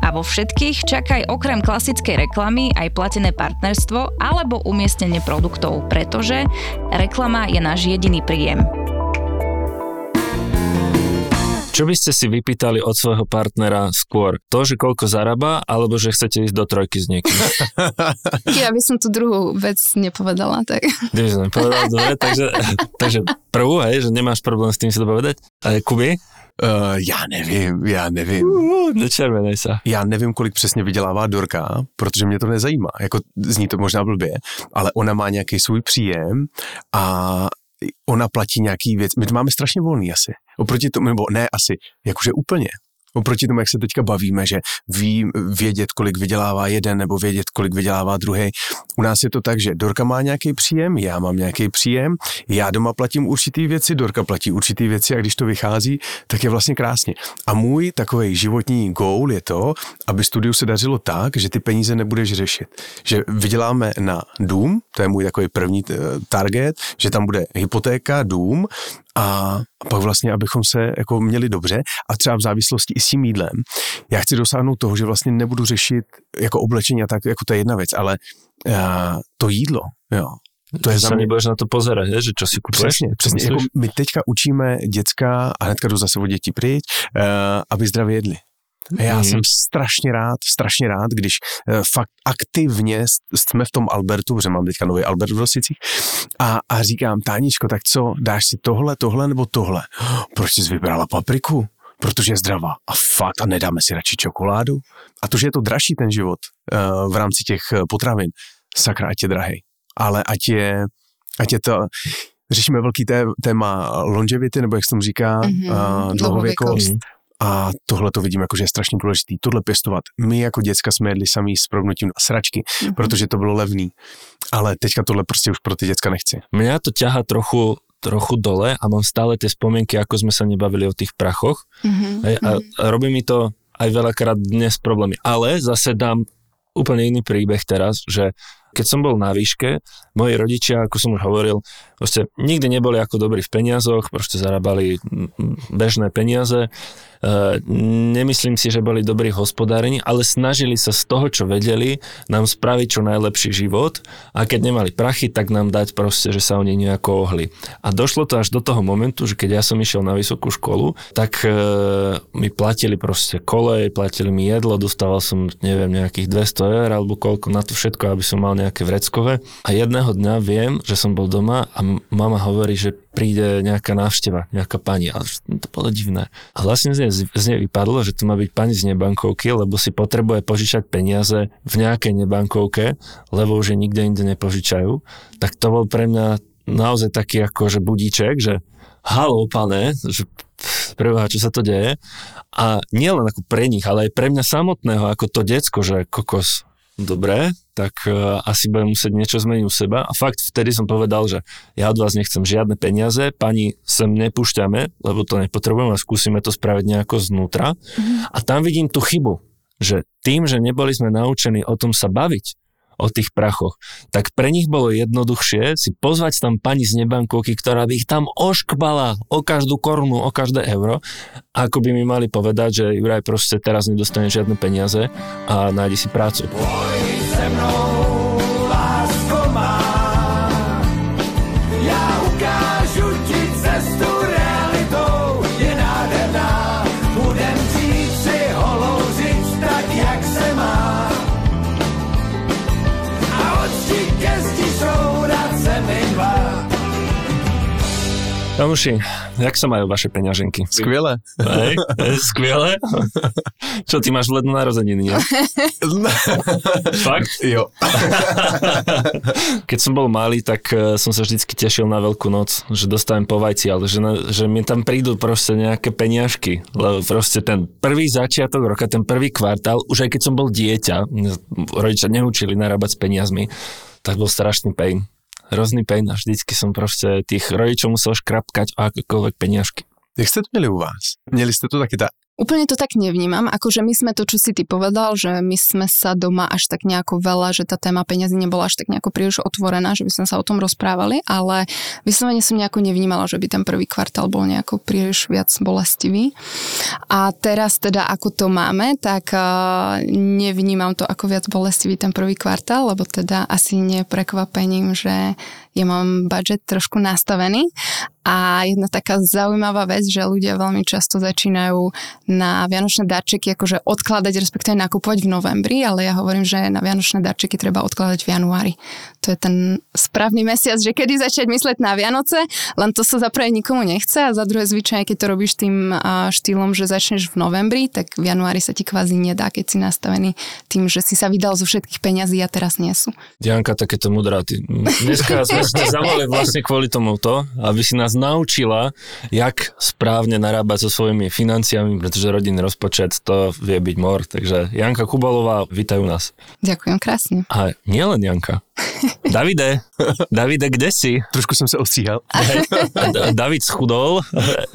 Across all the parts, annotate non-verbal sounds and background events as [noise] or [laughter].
A vo všetkých čakaj okrem klasickej reklamy aj platené partnerstvo alebo umiestnenie produktov, pretože reklama je náš jediný príjem. Čo by ste si vypýtali od svojho partnera skôr? To, že koľko zarába, alebo že chcete ísť do trojky s niekým? [laughs] Ja by som tú druhú vec nepovedala, tak. Ty by som nepovedal, dobre, takže, takže prvú, hej, že nemáš problém s tým si to povedať. Kuby? Uh, já nevím, já nevím. Uh, nečervenej sa. Já nevím, kolik přesně vydělává Dorka, protože mě to nezajímá. Jako zní to možná blbě, ale ona má nějaký svůj příjem a ona platí nějaký věc. My to máme strašně volný asi. Oproti tomu, nebo ne asi, jakože úplně. Oproti tomu, jak se teďka bavíme, že ví vědět, kolik vydělává jeden nebo vědět, kolik vydělává druhý. U nás je to tak, že Dorka má nějaký příjem, já mám nějaký příjem, já doma platím určitý věci, Dorka platí určitý věci a když to vychází, tak je vlastně krásně. A můj takový životní goal je to, aby studiu se dařilo tak, že ty peníze nebudeš řešit. Že vyděláme na dům, to je můj takový první eh, target, že tam bude hypotéka, dům a pak vlastně, abychom se jako měli dobře a třeba v závislosti i s tím jídlem. Já chci dosáhnout toho, že vlastně nebudu řešit jako oblečení a tak, jako to je jedna věc, ale uh, to jídlo, jo, to je za mě... nebudeš na to pozerať, je, že čo si kupuješ? Přesně, přesně. Jako my teďka učíme děcka, a hnedka jdu zase od dětí pryč, uh, aby zdravě jedli. A já mm. jsem strašně rád, strašně rád, když uh, fakt aktivně jsme v tom Albertu, protože mám teďka nový Albert v Rosicích, a, a říkám, Táničko, tak co, dáš si tohle, tohle nebo tohle? Proč jsi vybrala papriku? protože je zdravá. A fakt, a nedáme si radši čokoládu? A to, že je to dražší ten život uh, v rámci těch potravin, sakra, ať je drahý. Ale ať je, ať je to, řešíme velký té, téma longevity, nebo jak se tomu říká, mm-hmm, uh, dlouhověkost. A tohle to vidím jako, že je strašně důležitý. Tohle pěstovat. My jako děcka jsme jedli samý s prognutím sračky, mm-hmm. protože to bylo levný. Ale teďka tohle prostě už pro ty děcka nechci. Mňa to ťaha trochu trochu dole a mám stále tie spomienky, ako sme sa nebavili o tých prachoch. Mm-hmm. Hej, a, a robí mi to aj veľakrát dnes problémy. Ale zase dám úplne iný príbeh teraz, že keď som bol na výške, moji rodičia, ako som už hovoril, proste nikdy neboli ako dobrí v peniazoch, proste zarábali bežné peniaze Eh, nemyslím si, že boli dobrí hospodárení, ale snažili sa z toho, čo vedeli, nám spraviť čo najlepší život a keď nemali prachy, tak nám dať proste, že sa oni nejako ohli. A došlo to až do toho momentu, že keď ja som išiel na vysokú školu, tak e, mi platili proste kolej, platili mi jedlo, dostával som, neviem, nejakých 200 eur alebo koľko na to všetko, aby som mal nejaké vreckové. A jedného dňa viem, že som bol doma a mama hovorí, že príde nejaká návšteva, nejaká pani. Ale to bolo divné. A vlastne z nej, z nej vypadlo, že to má byť pani z nebankovky, lebo si potrebuje požičať peniaze v nejakej nebankovke, lebo už je nikde inde nepožičajú. Tak to bol pre mňa naozaj taký akože budíček, že halo, pane, že preboha, čo sa to deje. A nielen ako pre nich, ale aj pre mňa samotného, ako to decko, že kokos, dobre, tak uh, asi budem musieť niečo zmeniť u seba. A fakt vtedy som povedal, že ja od vás nechcem žiadne peniaze, pani sem nepúšťame, lebo to nepotrebujem a skúsime to spraviť nejako znútra. Mm. A tam vidím tú chybu, že tým, že neboli sme naučení o tom sa baviť, o tých prachoch, tak pre nich bolo jednoduchšie si pozvať tam pani z nebankovky, ktorá by ich tam oškbala o každú korunu, o každé euro, ako by mi mali povedať, že Juraj proste teraz nedostane žiadne peniaze a nájdi si prácu. Poj se mnou Kamuši, jak sa majú vaše peňaženky? Skvěle. Hej, skvěle. Čo, ty máš v lednu narozeniny, nie? Fakt? jo. Keď som bol malý, tak eh, som sa vždycky tešil na Veľkú noc, že dostanem po vajci, ale že, na, že mi tam prídu proste nejaké peniažky. Lebo proste ten prvý začiatok roka, ten prvý kvartál, už aj keď som bol dieťa, rodičia neučili narábať s peniazmi, tak bol strašný pain hrozný pain a vždycky som proste tých rodičov musel škrapkať o akékoľvek peniažky. Jak jste to měli u vás? Měli jste to taky tak? Úplne to tak nevnímam, akože my sme to, čo si ty povedal, že my sme sa doma až tak nejako veľa, že tá téma peniazy nebola až tak nejako príliš otvorená, že by sme sa o tom rozprávali, ale vyslovene som nejako nevnímala, že by ten prvý kvartál bol nejako príliš viac bolestivý. A teraz teda ako to máme, tak uh, nevnímam to ako viac bolestivý ten prvý kvartál, lebo teda asi nie prekvapením, že ja mám budget trošku nastavený a jedna taká zaujímavá vec, že ľudia veľmi často začínajú na vianočné darčeky akože odkladať, respektíve nakupovať v novembri, ale ja hovorím, že na vianočné darčeky treba odkladať v januári. To je ten správny mesiac, že kedy začať mysleť na Vianoce, len to sa za prvé nikomu nechce a za druhé zvyčajne, keď to robíš tým štýlom, že začneš v novembri, tak v januári sa ti kvázi nedá, keď si nastavený tým, že si sa vydal zo všetkých peňazí a teraz nie sú. Dianka, takéto mudráty. Dneska sme vlastne kvôli tomu to, aby si nás naučila, jak správne narábať so svojimi financiami, pretože rodinný rozpočet to vie byť mor. Takže Janka Kubalová, vítajú nás. Ďakujem krásne. A nielen Janka. [laughs] Davide, Davide, kde si? Trošku som sa ostříhal. [laughs] David schudol,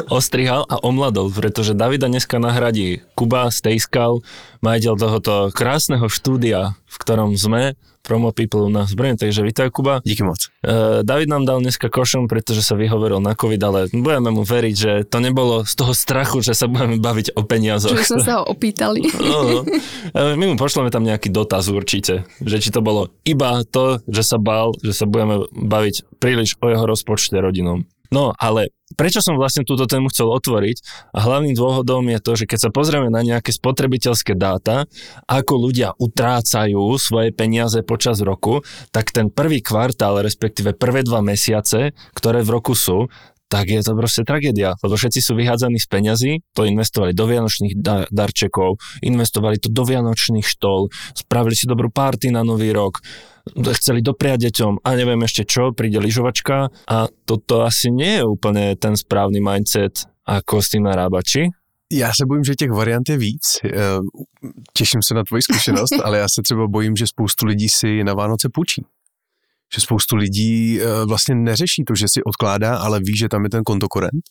ostrihal a omladol, pretože Davida dneska nahradí Kuba Stejskal, majiteľ tohoto krásneho štúdia, v ktorom sme Promo People u nás v Brne, takže vítaj Kuba. Díky moc. Uh, David nám dal dneska košom, pretože sa vyhovoril na COVID, ale budeme mu veriť, že to nebolo z toho strachu, že sa budeme baviť o peniazoch. Že sme sa ho opýtali. No, uh, my mu pošleme tam nejaký dotaz určite, že či to bolo iba to, že sa bál, že sa budeme baviť príliš o jeho rozpočte rodinom. No, ale prečo som vlastne túto tému chcel otvoriť a hlavným dôvodom je to, že keď sa pozrieme na nejaké spotrebiteľské dáta, ako ľudia utrácajú svoje peniaze počas roku, tak ten prvý kvartál, respektíve prvé dva mesiace, ktoré v roku sú, tak je to proste tragédia, lebo všetci sú vyhádzaní z peňazí, to investovali do vianočných da- darčekov, investovali to do vianočných štol, spravili si dobrú párty na nový rok, chceli dopriať deťom a neviem ešte čo, príde lyžovačka a toto asi nie je úplne ten správny mindset, ako s tým narábači. Já se bojím, že těch variant je víc. Eh, těším se na tvoji zkušenost, [laughs] ale já se třeba bojím, že spoustu lidí si na Vánoce půjčí že spoustu lidí eh, vlastně neřeší to, že si odkládá, ale ví, že tam je ten kontokorent,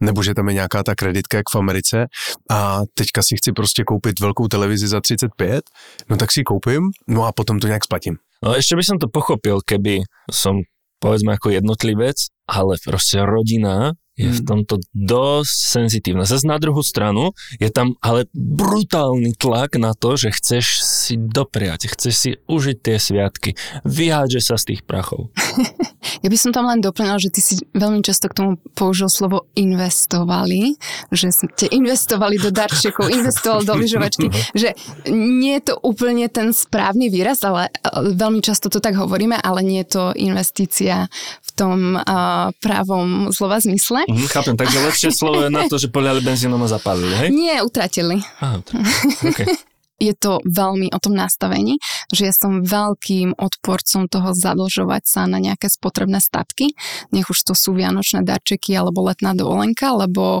nebo že tam je nějaká ta kreditka, jak v Americe a teďka si chci prostě koupit velkou televizi za 35, no tak si koupím, no a potom to nějak splatím. No ešte by som to pochopil, keby som povedzme ako jednotlivec, ale proste rodina je v hmm. tomto dosť senzitívna. Zase na druhú stranu je tam ale brutálny tlak na to, že chceš si dopriať, chceš si užiť tie sviatky, vyhádže sa z tých prachov. [laughs] Ja by som tam len doplnila, že ty si veľmi často k tomu použil slovo investovali, že ste investovali do darčekov, [laughs] investoval do lyžovačky, že nie je to úplne ten správny výraz, ale veľmi často to tak hovoríme, ale nie je to investícia v tom uh, právom slova zmysle. Mm, [laughs] chápem, takže lepšie slovo je na to, že poliali benzínom a zapálili, hej? Nie, utratili. Aha, okay. [laughs] je to veľmi o tom nastavení, že ja som veľkým odporcom toho zadlžovať sa na nejaké spotrebné statky, nech už to sú vianočné darčeky alebo letná dovolenka, lebo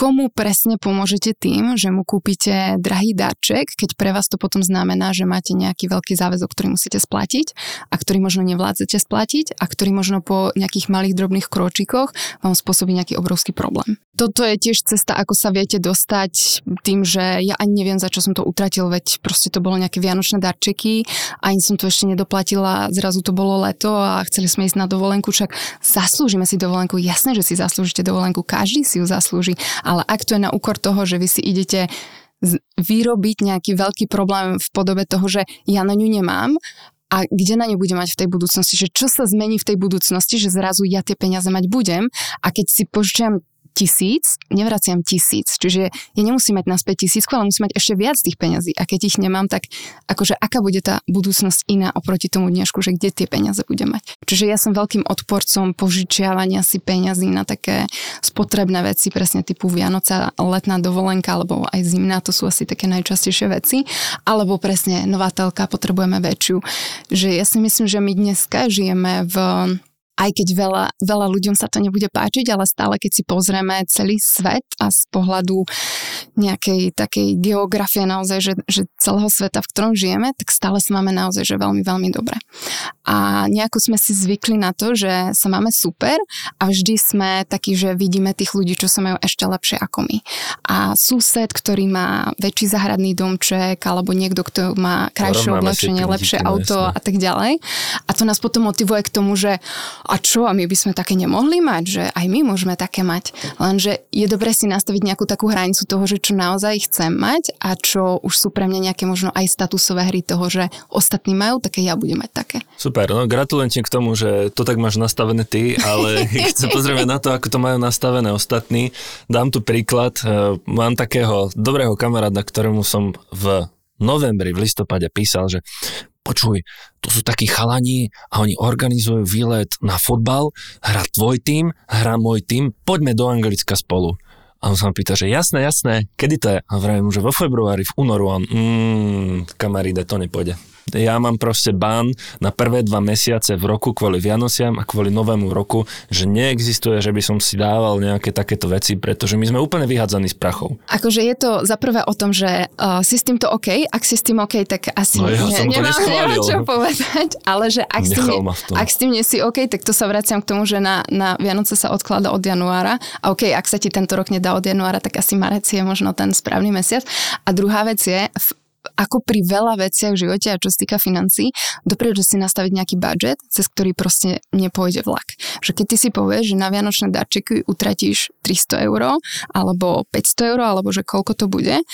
komu presne pomôžete tým, že mu kúpite drahý darček, keď pre vás to potom znamená, že máte nejaký veľký záväzok, ktorý musíte splatiť a ktorý možno nevládzete splatiť a ktorý možno po nejakých malých drobných kročikoch vám spôsobí nejaký obrovský problém. Toto je tiež cesta, ako sa viete dostať tým, že ja ani neviem, za čo som to utratil, veď proste to bolo nejaké vianočné darčeky, ani som to ešte nedoplatila, zrazu to bolo leto a chceli sme ísť na dovolenku, však zaslúžime si dovolenku, jasné, že si zaslúžite dovolenku, každý si ju zaslúži, ale ak to je na úkor toho, že vy si idete vyrobiť nejaký veľký problém v podobe toho, že ja na ňu nemám a kde na ňu budem mať v tej budúcnosti, že čo sa zmení v tej budúcnosti, že zrazu ja tie peniaze mať budem? A keď si požičiam tisíc, nevraciam tisíc. Čiže ja nemusím mať naspäť tisícku, ale musím mať ešte viac tých peňazí. A keď ich nemám, tak akože aká bude tá budúcnosť iná oproti tomu dnešku, že kde tie peniaze budem mať. Čiže ja som veľkým odporcom požičiavania si peňazí na také spotrebné veci, presne typu Vianoca, letná dovolenka, alebo aj zimná, to sú asi také najčastejšie veci. Alebo presne nová telka, potrebujeme väčšiu. Že ja si myslím, že my dneska žijeme v aj keď veľa, veľa ľuďom sa to nebude páčiť, ale stále keď si pozrieme celý svet a z pohľadu nejakej takej geografie naozaj, že, že celého sveta, v ktorom žijeme, tak stále sa máme naozaj, že veľmi, veľmi dobre. A nejako sme si zvykli na to, že sa máme super a vždy sme takí, že vidíme tých ľudí, čo sa majú ešte lepšie ako my. A sused, ktorý má väčší zahradný domček, alebo niekto, kto má krajšie oblečenie, lepšie auto a tak ďalej. A to nás potom motivuje k tomu, že a čo, a my by sme také nemohli mať, že aj my môžeme také mať. Lenže je dobre si nastaviť nejakú takú hranicu toho, že čo naozaj chcem mať a čo už sú pre mňa nejaké možno aj statusové hry toho, že ostatní majú, také ja budem mať také. Super, no gratulujem ti k tomu, že to tak máš nastavené ty, ale [laughs] [laughs] keď sa pozrieme na to, ako to majú nastavené ostatní, dám tu príklad. E, mám takého dobrého kamaráda, ktorému som v novembri, v listopade písal, že počuj, tu sú takí chalani a oni organizujú výlet na fotbal, hra tvoj tým, hra môj tým, poďme do Anglicka spolu. A on sa ma pýta, že jasné, jasné, kedy to je? A vravím, že vo februári, v únoru. A on, mm, kamaride, to nepôjde ja mám proste bán na prvé dva mesiace v roku kvôli Vianociam a kvôli novému roku, že neexistuje, že by som si dával nejaké takéto veci, pretože my sme úplne vyhádzaní z prachov. Akože je to za prvé o tom, že uh, si s týmto OK, ak si s tým OK, tak asi no ja ne, nemám, [laughs] nemám čo povedať, ale že ak s, tým, ak s tým nie si OK, tak to sa vraciam k tomu, že na, na Vianoce sa odklada od januára a OK, ak sa ti tento rok nedá od januára, tak asi marec je možno ten správny mesiac. A druhá vec je, ako pri veľa veciach v živote a čo sa týka financí, dopredu si nastaviť nejaký budget, cez ktorý proste nepôjde vlak. Že keď ty si povieš, že na vianočné darčeky utratíš 300 eur, alebo 500 eur, alebo že koľko to bude,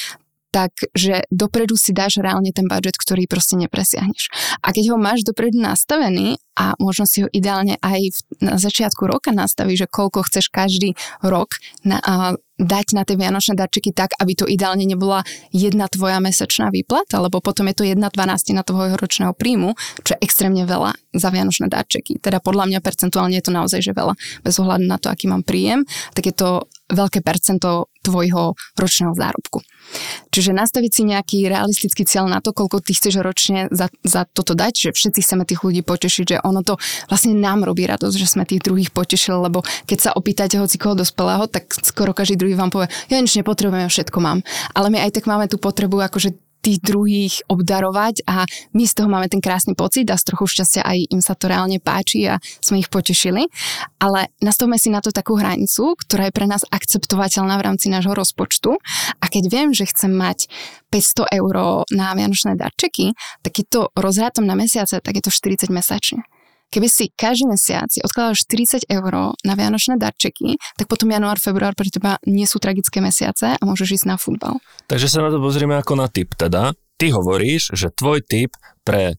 takže dopredu si dáš reálne ten budget, ktorý proste nepresiahneš. A keď ho máš dopredu nastavený a možno si ho ideálne aj v, na začiatku roka nastavíš, že koľko chceš každý rok na, a, dať na tie vianočné darčeky tak, aby to ideálne nebola jedna tvoja mesačná výplata, lebo potom je to jedna 12 na tvojho ročného príjmu, čo je extrémne veľa za vianočné darčeky. Teda podľa mňa percentuálne je to naozaj že veľa. Bez ohľadu na to, aký mám príjem, tak je to veľké percento tvojho ročného zárobku. Čiže nastaviť si nejaký realistický cieľ na to, koľko ty chceš ročne za, za toto dať, že všetci chceme tých ľudí potešiť, že ono to vlastne nám robí radosť, že sme tých druhých potešili, lebo keď sa opýtate hoci koho dospelého, tak skoro každý druhý vám povie, ja nič nepotrebujem, všetko mám. Ale my aj tak máme tú potrebu akože tých druhých obdarovať a my z toho máme ten krásny pocit a z trochu šťastia aj im sa to reálne páči a sme ich potešili. Ale nastavme si na to takú hranicu, ktorá je pre nás akceptovateľná v rámci nášho rozpočtu a keď viem, že chcem mať 500 eur na vianočné darčeky, tak keď to rozhrátam na mesiace, tak je to 40 mesačne. Keby si každý mesiac si odkladal 40 eur na vianočné darčeky, tak potom január, február pre teba nie sú tragické mesiace a môžeš ísť na futbal. Takže sa na to pozrieme ako na typ. Teda ty hovoríš, že tvoj typ pre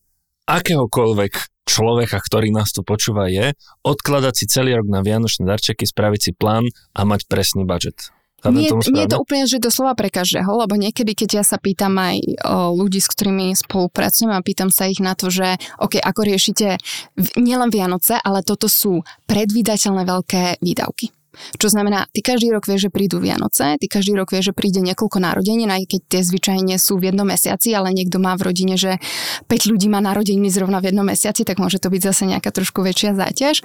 akéhokoľvek človeka, ktorý nás tu počúva, je odkladať si celý rok na vianočné darčeky, spraviť si plán a mať presný budget nie, nie je to úplne, že doslova pre každého, lebo niekedy, keď ja sa pýtam aj o ľudí, s ktorými spolupracujem a pýtam sa ich na to, že OK, ako riešite nielen Vianoce, ale toto sú predvídateľné veľké výdavky. Čo znamená, ty každý rok vieš, že prídu Vianoce, ty každý rok vieš, že príde niekoľko narodenín, aj keď tie zvyčajne sú v jednom mesiaci, ale niekto má v rodine, že 5 ľudí má narodeniny zrovna v jednom mesiaci, tak môže to byť zase nejaká trošku väčšia záťaž.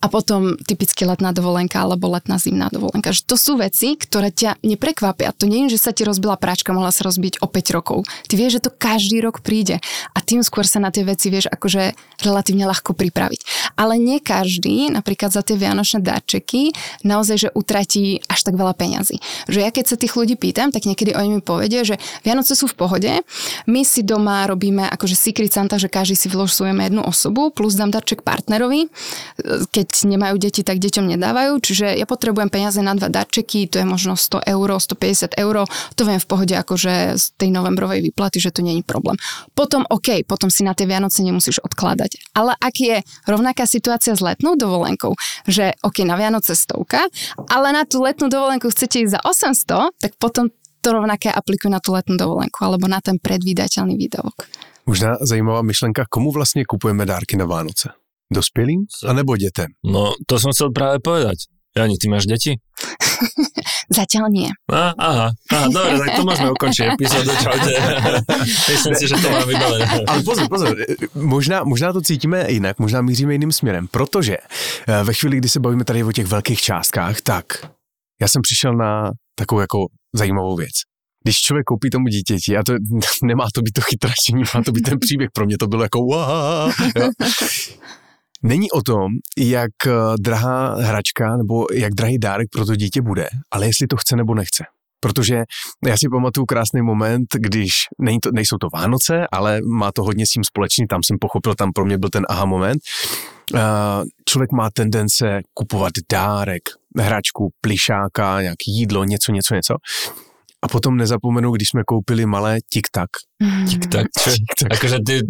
A potom typicky letná dovolenka alebo letná zimná dovolenka. Že to sú veci, ktoré ťa neprekvapia. To nie je, že sa ti rozbila práčka, mohla sa rozbiť o 5 rokov. Ty vieš, že to každý rok príde. A tým skôr sa na tie veci vieš akože relatívne ľahko pripraviť. Ale nie každý, napríklad za tie vianočné darčeky, na naozaj, že utratí až tak veľa peňazí. Že ja keď sa tých ľudí pýtam, tak niekedy oni mi povedia, že Vianoce sú v pohode, my si doma robíme akože Secret Santa, že každý si vložujeme jednu osobu, plus dám darček partnerovi, keď nemajú deti, tak deťom nedávajú, čiže ja potrebujem peniaze na dva darčeky, to je možno 100 eur, 150 eur, to viem v pohode akože z tej novembrovej výplaty, že to není problém. Potom OK, potom si na tie Vianoce nemusíš odkladať. Ale ak je rovnaká situácia s letnou dovolenkou, že OK, na Vianoce stovka, roka, ale na tú letnú dovolenku chcete ísť za 800, tak potom to rovnaké aplikujú na tú letnú dovolenku alebo na ten predvídateľný výdavok. Možná zajímavá myšlenka, komu vlastně kupujeme dárky na Vánoce? Dospělým anebo dětem? No, to som chcel práve povedať. Jani, ty máš deti? [laughs] Zatiaľ nie. A, aha, aha, dobre, tak to môžeme ukončiť epizódu, čaute. [laughs] Myslím si, že to mám vybavené. Ale pozor, pozor, možná, možná to cítíme jinak, možná míříme jiným směrem, protože eh, ve chvíli, kdy se bavíme tady o těch velkých částkách, tak já jsem přišel na takovou jako zajímavou věc. Když člověk koupí tomu dítěti, a to [laughs] nemá to být to chytračení, má to být ten příběh, pro mě to bylo jako wow, jo. Není o tom, jak eh, drahá hračka nebo jak drahý dárek pro to dítě bude, ale jestli to chce nebo nechce. Protože já si pamatuju krásný moment, když není to, nejsou to Vánoce, ale má to hodně s tím společný, tam jsem pochopil, tam pro mě byl ten aha moment. Eh, člověk má tendence kupovat dárek, hračku, plišáka, nějaký jídlo, něco, něco, něco. A potom nezapomenu, když jsme koupili malé tik-tak. Tik-tak, čo? Akože ty...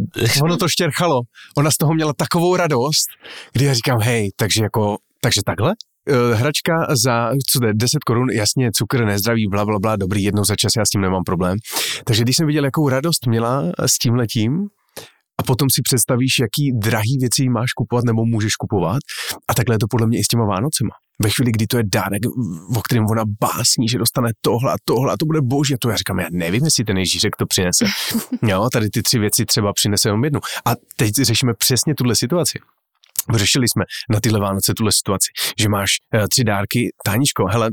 Ono to štěrchalo. Ona z toho měla takovou radost, kdy já říkám, hej, takže jako, takže takhle? Eh, hračka za, co to je, 10 korun, jasně, cukr, nezdraví, bla, bla, bla, dobrý, jednou za čas, já s tím nemám problém. Takže když jsem viděl, jakou radost měla s tím letím, a potom si představíš, jaký drahý věci máš kupovat nebo můžeš kupovat. A takhle je to podle mě i s těma Vánocema. Ve chvíli, kdy to je dárek, o kterém ona básní, že dostane tohle a tohle a to bude boží, a to já říkám, já nevím, jestli ten Ježíšek to přinese. [laughs] Jo, tady ty tři věci třeba přinese jenom jednu. A teď řešíme přesně tuhle situaci. Řešili jsme na tyhle Vánoce tuhle situaci, že máš uh, tři dárky, Táničko, hele,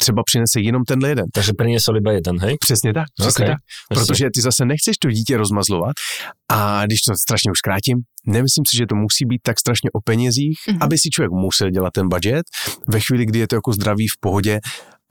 třeba přinese jenom tenhle jeden. Takže priniesol iba jeden, hej? Přesně tak, přesně Okay. tak. Protože ty zase nechceš to dítě rozmazlovat a když to strašně už krátím, nemyslím si, že to musí být tak strašně o penězích, Mhm. aby si člověk musel dělat ten budget. Ve chvíli, kdy je to jako zdraví v pohodě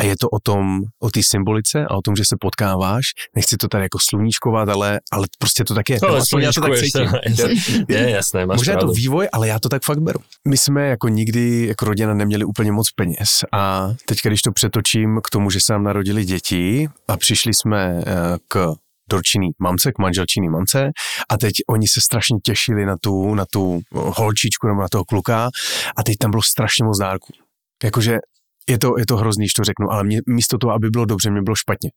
a je to o tom, o té symbolice a o tom, že se potkáváš. Nechci to tady jako sluníčkovat, ale, ale prostě to tak je. Ale Aspoň já to tak cítím. Je jasné, máš Možná je to vývoj, ale já to tak fakt beru. My jsme jako nikdy jako rodina neměli úplně moc peněz a teďka, když to přetočím k tomu, že se nám narodili děti a přišli jsme eh, k dorčinný mamce, k manželčinný mamce a teď oni se strašně těšili na tu, na tu holčičku nebo na toho kluka a teď tam bylo strašně moc dárků. Jakože je to, je to hrozný, když to řeknu, ale mě, místo toho, aby bylo dobře, mě bylo špatně.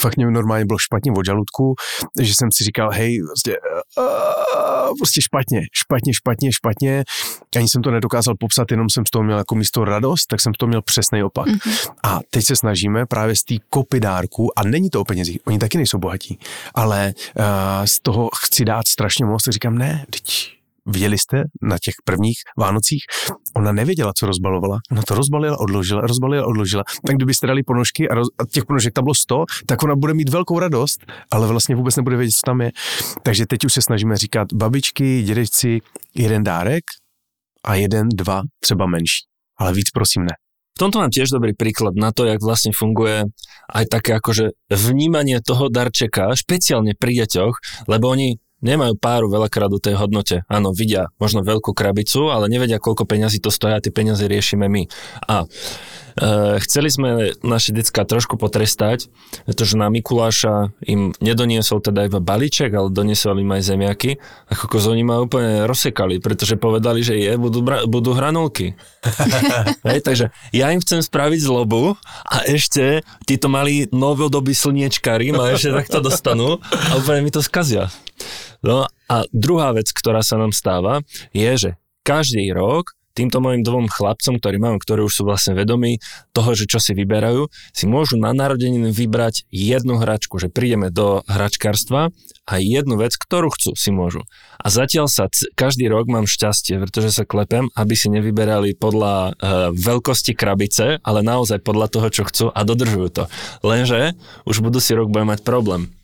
Fakt mě normálně bylo špatně od žaludku, že jsem si říkal, hej, prostě, uh, prostě špatně, špatně, špatně, špatně. Ani jsem to nedokázal popsat, jenom jsem z toho měl jako místo radost, tak jsem z toho měl přesný opak. Mm-hmm. A teď se snažíme právě z té kopy dárku, a není to o penězích, oni taky nejsou bohatí, ale uh, z toho chci dát strašně moc, tak říkám, ne, teď Viděli jste na těch prvních Vánocích? Ona nevěděla, co rozbalovala. Ona to rozbalila, odložila, rozbalila, odložila. Tak kdybyste dali ponožky a, roz, a těch ponožek tam bylo 100, tak ona bude mít velkou radost, ale vlastně vůbec nebude vědět, co tam je. Takže teď už se snažíme říkat babičky, dědečci, jeden dárek a jeden, dva, třeba menší. Ale víc prosím ne. V tomto mám tiež dobrý príklad na to, jak vlastne funguje aj také akože vnímanie toho darčeka, špeciálne pri deťoch, lebo oni nemajú páru veľakrát o tej hodnote. Áno, vidia možno veľkú krabicu, ale nevedia, koľko peňazí to stojí a tie peniaze riešime my. A e, chceli sme naše decka trošku potrestať, pretože na Mikuláša im nedoniesol teda iba balíček, ale doniesol im aj zemiaky. A kokos oni ma úplne rozsekali, pretože povedali, že je, budú, bra- budú hranolky. [laughs] Hej, takže ja im chcem spraviť zlobu a ešte títo malí novodobí slniečkári ma ešte takto dostanú a úplne mi to skazia. No a druhá vec, ktorá sa nám stáva, je, že každý rok týmto mojim dvom chlapcom, ktorí mám, ktorí už sú vlastne vedomí toho, že čo si vyberajú, si môžu na narodeniny vybrať jednu hračku, že prídeme do hračkárstva a jednu vec, ktorú chcú, si môžu. A zatiaľ sa c- každý rok mám šťastie, pretože sa klepem, aby si nevyberali podľa e, veľkosti krabice, ale naozaj podľa toho, čo chcú a dodržujú to. Lenže už budú si rok bude mať problém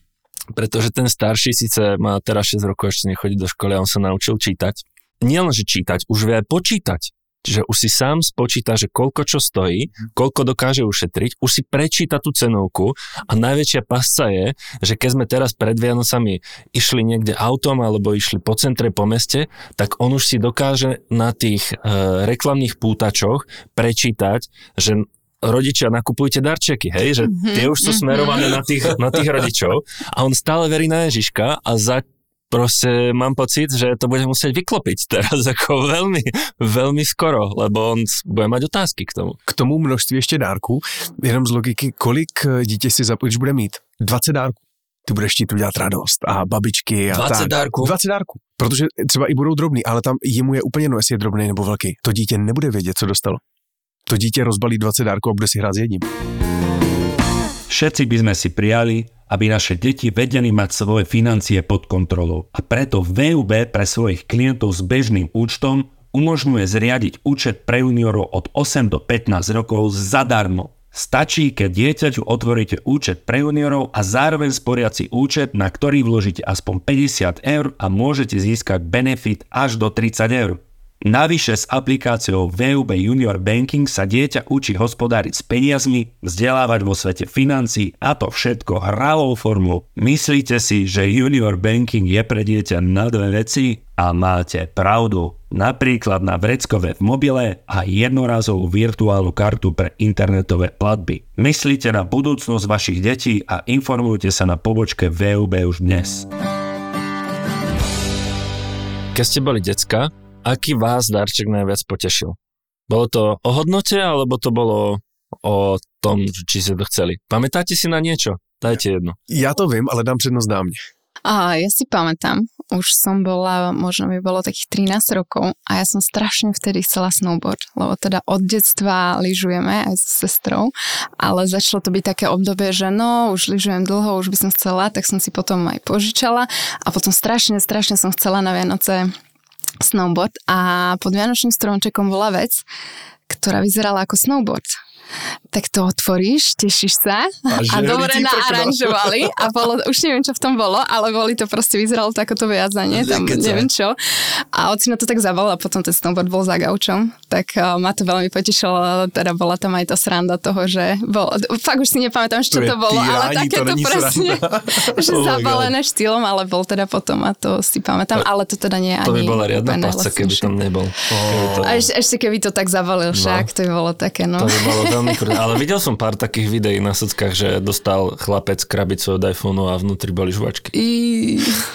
pretože ten starší síce má teraz 6 rokov, ešte nechodí do školy a on sa naučil čítať. Nielen, čítať, už vie aj počítať. Čiže už si sám spočíta, že koľko čo stojí, koľko dokáže ušetriť, už si prečíta tú cenovku a najväčšia pasca je, že keď sme teraz pred Vianocami išli niekde autom alebo išli po centre, po meste, tak on už si dokáže na tých e, reklamných pútačoch prečítať, že rodičia nakupujte darčeky, hej, že tie už sú smerované na tých, na tých rodičov a on stále verí na Ježiška a za proste mám pocit, že to bude musieť vyklopiť teraz [laughs] ako veľmi, veľmi skoro, lebo on bude mať otázky k tomu. K tomu množství ještě dárků, jenom z logiky, kolik eh, dítě si zapojíš, bude mít 20 dárků, ty budeš chtít udělat radost a babičky a 20 tak. dárků? 20 dárků. Protože třeba i budou drobný, ale tam jemu je úplně jedno, jestli je drobný nebo velký. To dítě nebude vědět, co dostalo. To dítě rozbalí 20 dárků a bude si hrát s jedním. Všetci by sme si prijali, aby naše deti vedeli mať svoje financie pod kontrolou. A preto VUB pre svojich klientov s bežným účtom umožňuje zriadiť účet pre juniorov od 8 do 15 rokov zadarmo. Stačí, keď dieťaťu otvoríte účet pre juniorov a zároveň sporiaci účet, na ktorý vložíte aspoň 50 eur a môžete získať benefit až do 30 eur. Navyše s aplikáciou VUB Junior Banking sa dieťa učí hospodáriť s peniazmi, vzdelávať vo svete financií a to všetko hravou formou. Myslíte si, že Junior Banking je pre dieťa na dve veci? A máte pravdu. Napríklad na vreckové v mobile a jednorazovú virtuálnu kartu pre internetové platby. Myslíte na budúcnosť vašich detí a informujte sa na pobočke VUB už dnes. Keď ste boli decka, aký vás darček najviac potešil? Bolo to o hodnote, alebo to bolo o tom, či ste to chceli? Pamätáte si na niečo? Dajte jedno. Já to vím, ale dám přednost dámě. A ja si pamätám, už som bola, možno by bolo takých 13 rokov a ja som strašne vtedy chcela snowboard, lebo teda od detstva lyžujeme aj s sestrou, ale začalo to byť také obdobie, že no, už lyžujem dlho, už by som chcela, tak som si potom aj požičala a potom strašne, strašne som chcela na Vianoce snowboard a pod Vianočným stromčekom bola vec, ktorá vyzerala ako snowboard tak to otvoríš, tešíš sa a, a dobre naaranžovali a bolo, už neviem, čo v tom bolo, ale boli to proste, vyzeralo to ako to viazanie, tam neviem čo. A ocino to tak zavolal a potom ten snowboard bol za gaučom, tak uh, ma to veľmi potešilo, teda bola tam aj tá sranda toho, že bol, fakt už si nepamätám, čo to, to bolo, ale také to, to presne, [laughs] že oh zabalené štýlom, ale bol teda potom a to si pamätám, ale to teda nie to ani... To by bola riadna pasca, keby tam nebol. Oh. A ešte, ešte keby to tak zavalil však, no. to by bolo také, no. To by bolo veľmi krúne. Ale videl som pár takých videí na sockách, že dostal chlapec krabicu od iPhoneu a vnútri boli žuvačky. I...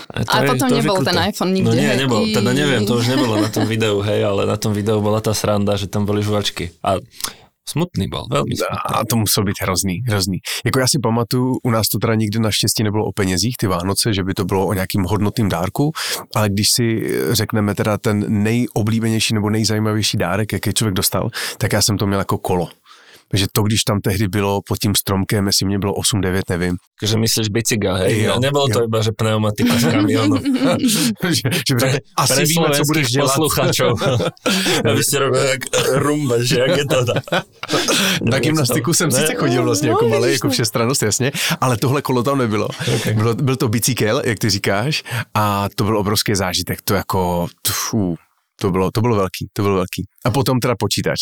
A, a potom je, nebol ten iPhone nikde. No nie, nebol. I... Teda neviem, to už nebolo na tom videu, hej, ale na tom videu bola tá sranda, že tam boli žuvačky. A Smutný byl, velmi smutný. A to musel být hrozný, hrozný. Jako já si pamatuju, u nás to teda nikdy naštěstí nebylo o penězích, ty Vánoce, že by to bylo o nějakým hodnotným dárku, ale když si řekneme teda ten nejoblíbenější nebo nejzajímavější dárek, jaký člověk dostal, tak já jsem to měl jako kolo. Takže to, když tam tehdy bylo pod tím stromkem, jestli mě bylo 8-9, nevím. Takže myslíš bicykel, hej? Jo, Nebylo jo. to iba, že pneumatika z kamionu. [laughs] že, že pre, asi pre víme, co budeš dělat. posluchačov. [laughs] Aby ste robili jak rumba, že jak je to. Na gymnastiku jsem sice chodil vlastně jako no, malý, jako všestranost, jasně, ale tohle kolo tam nebylo. Okay. Bylo, byl to bicykel, jak ty říkáš, a to byl obrovský zážitek. To jako, fú, to bylo, to bylo velký, to bylo velký. A potom teda počítač.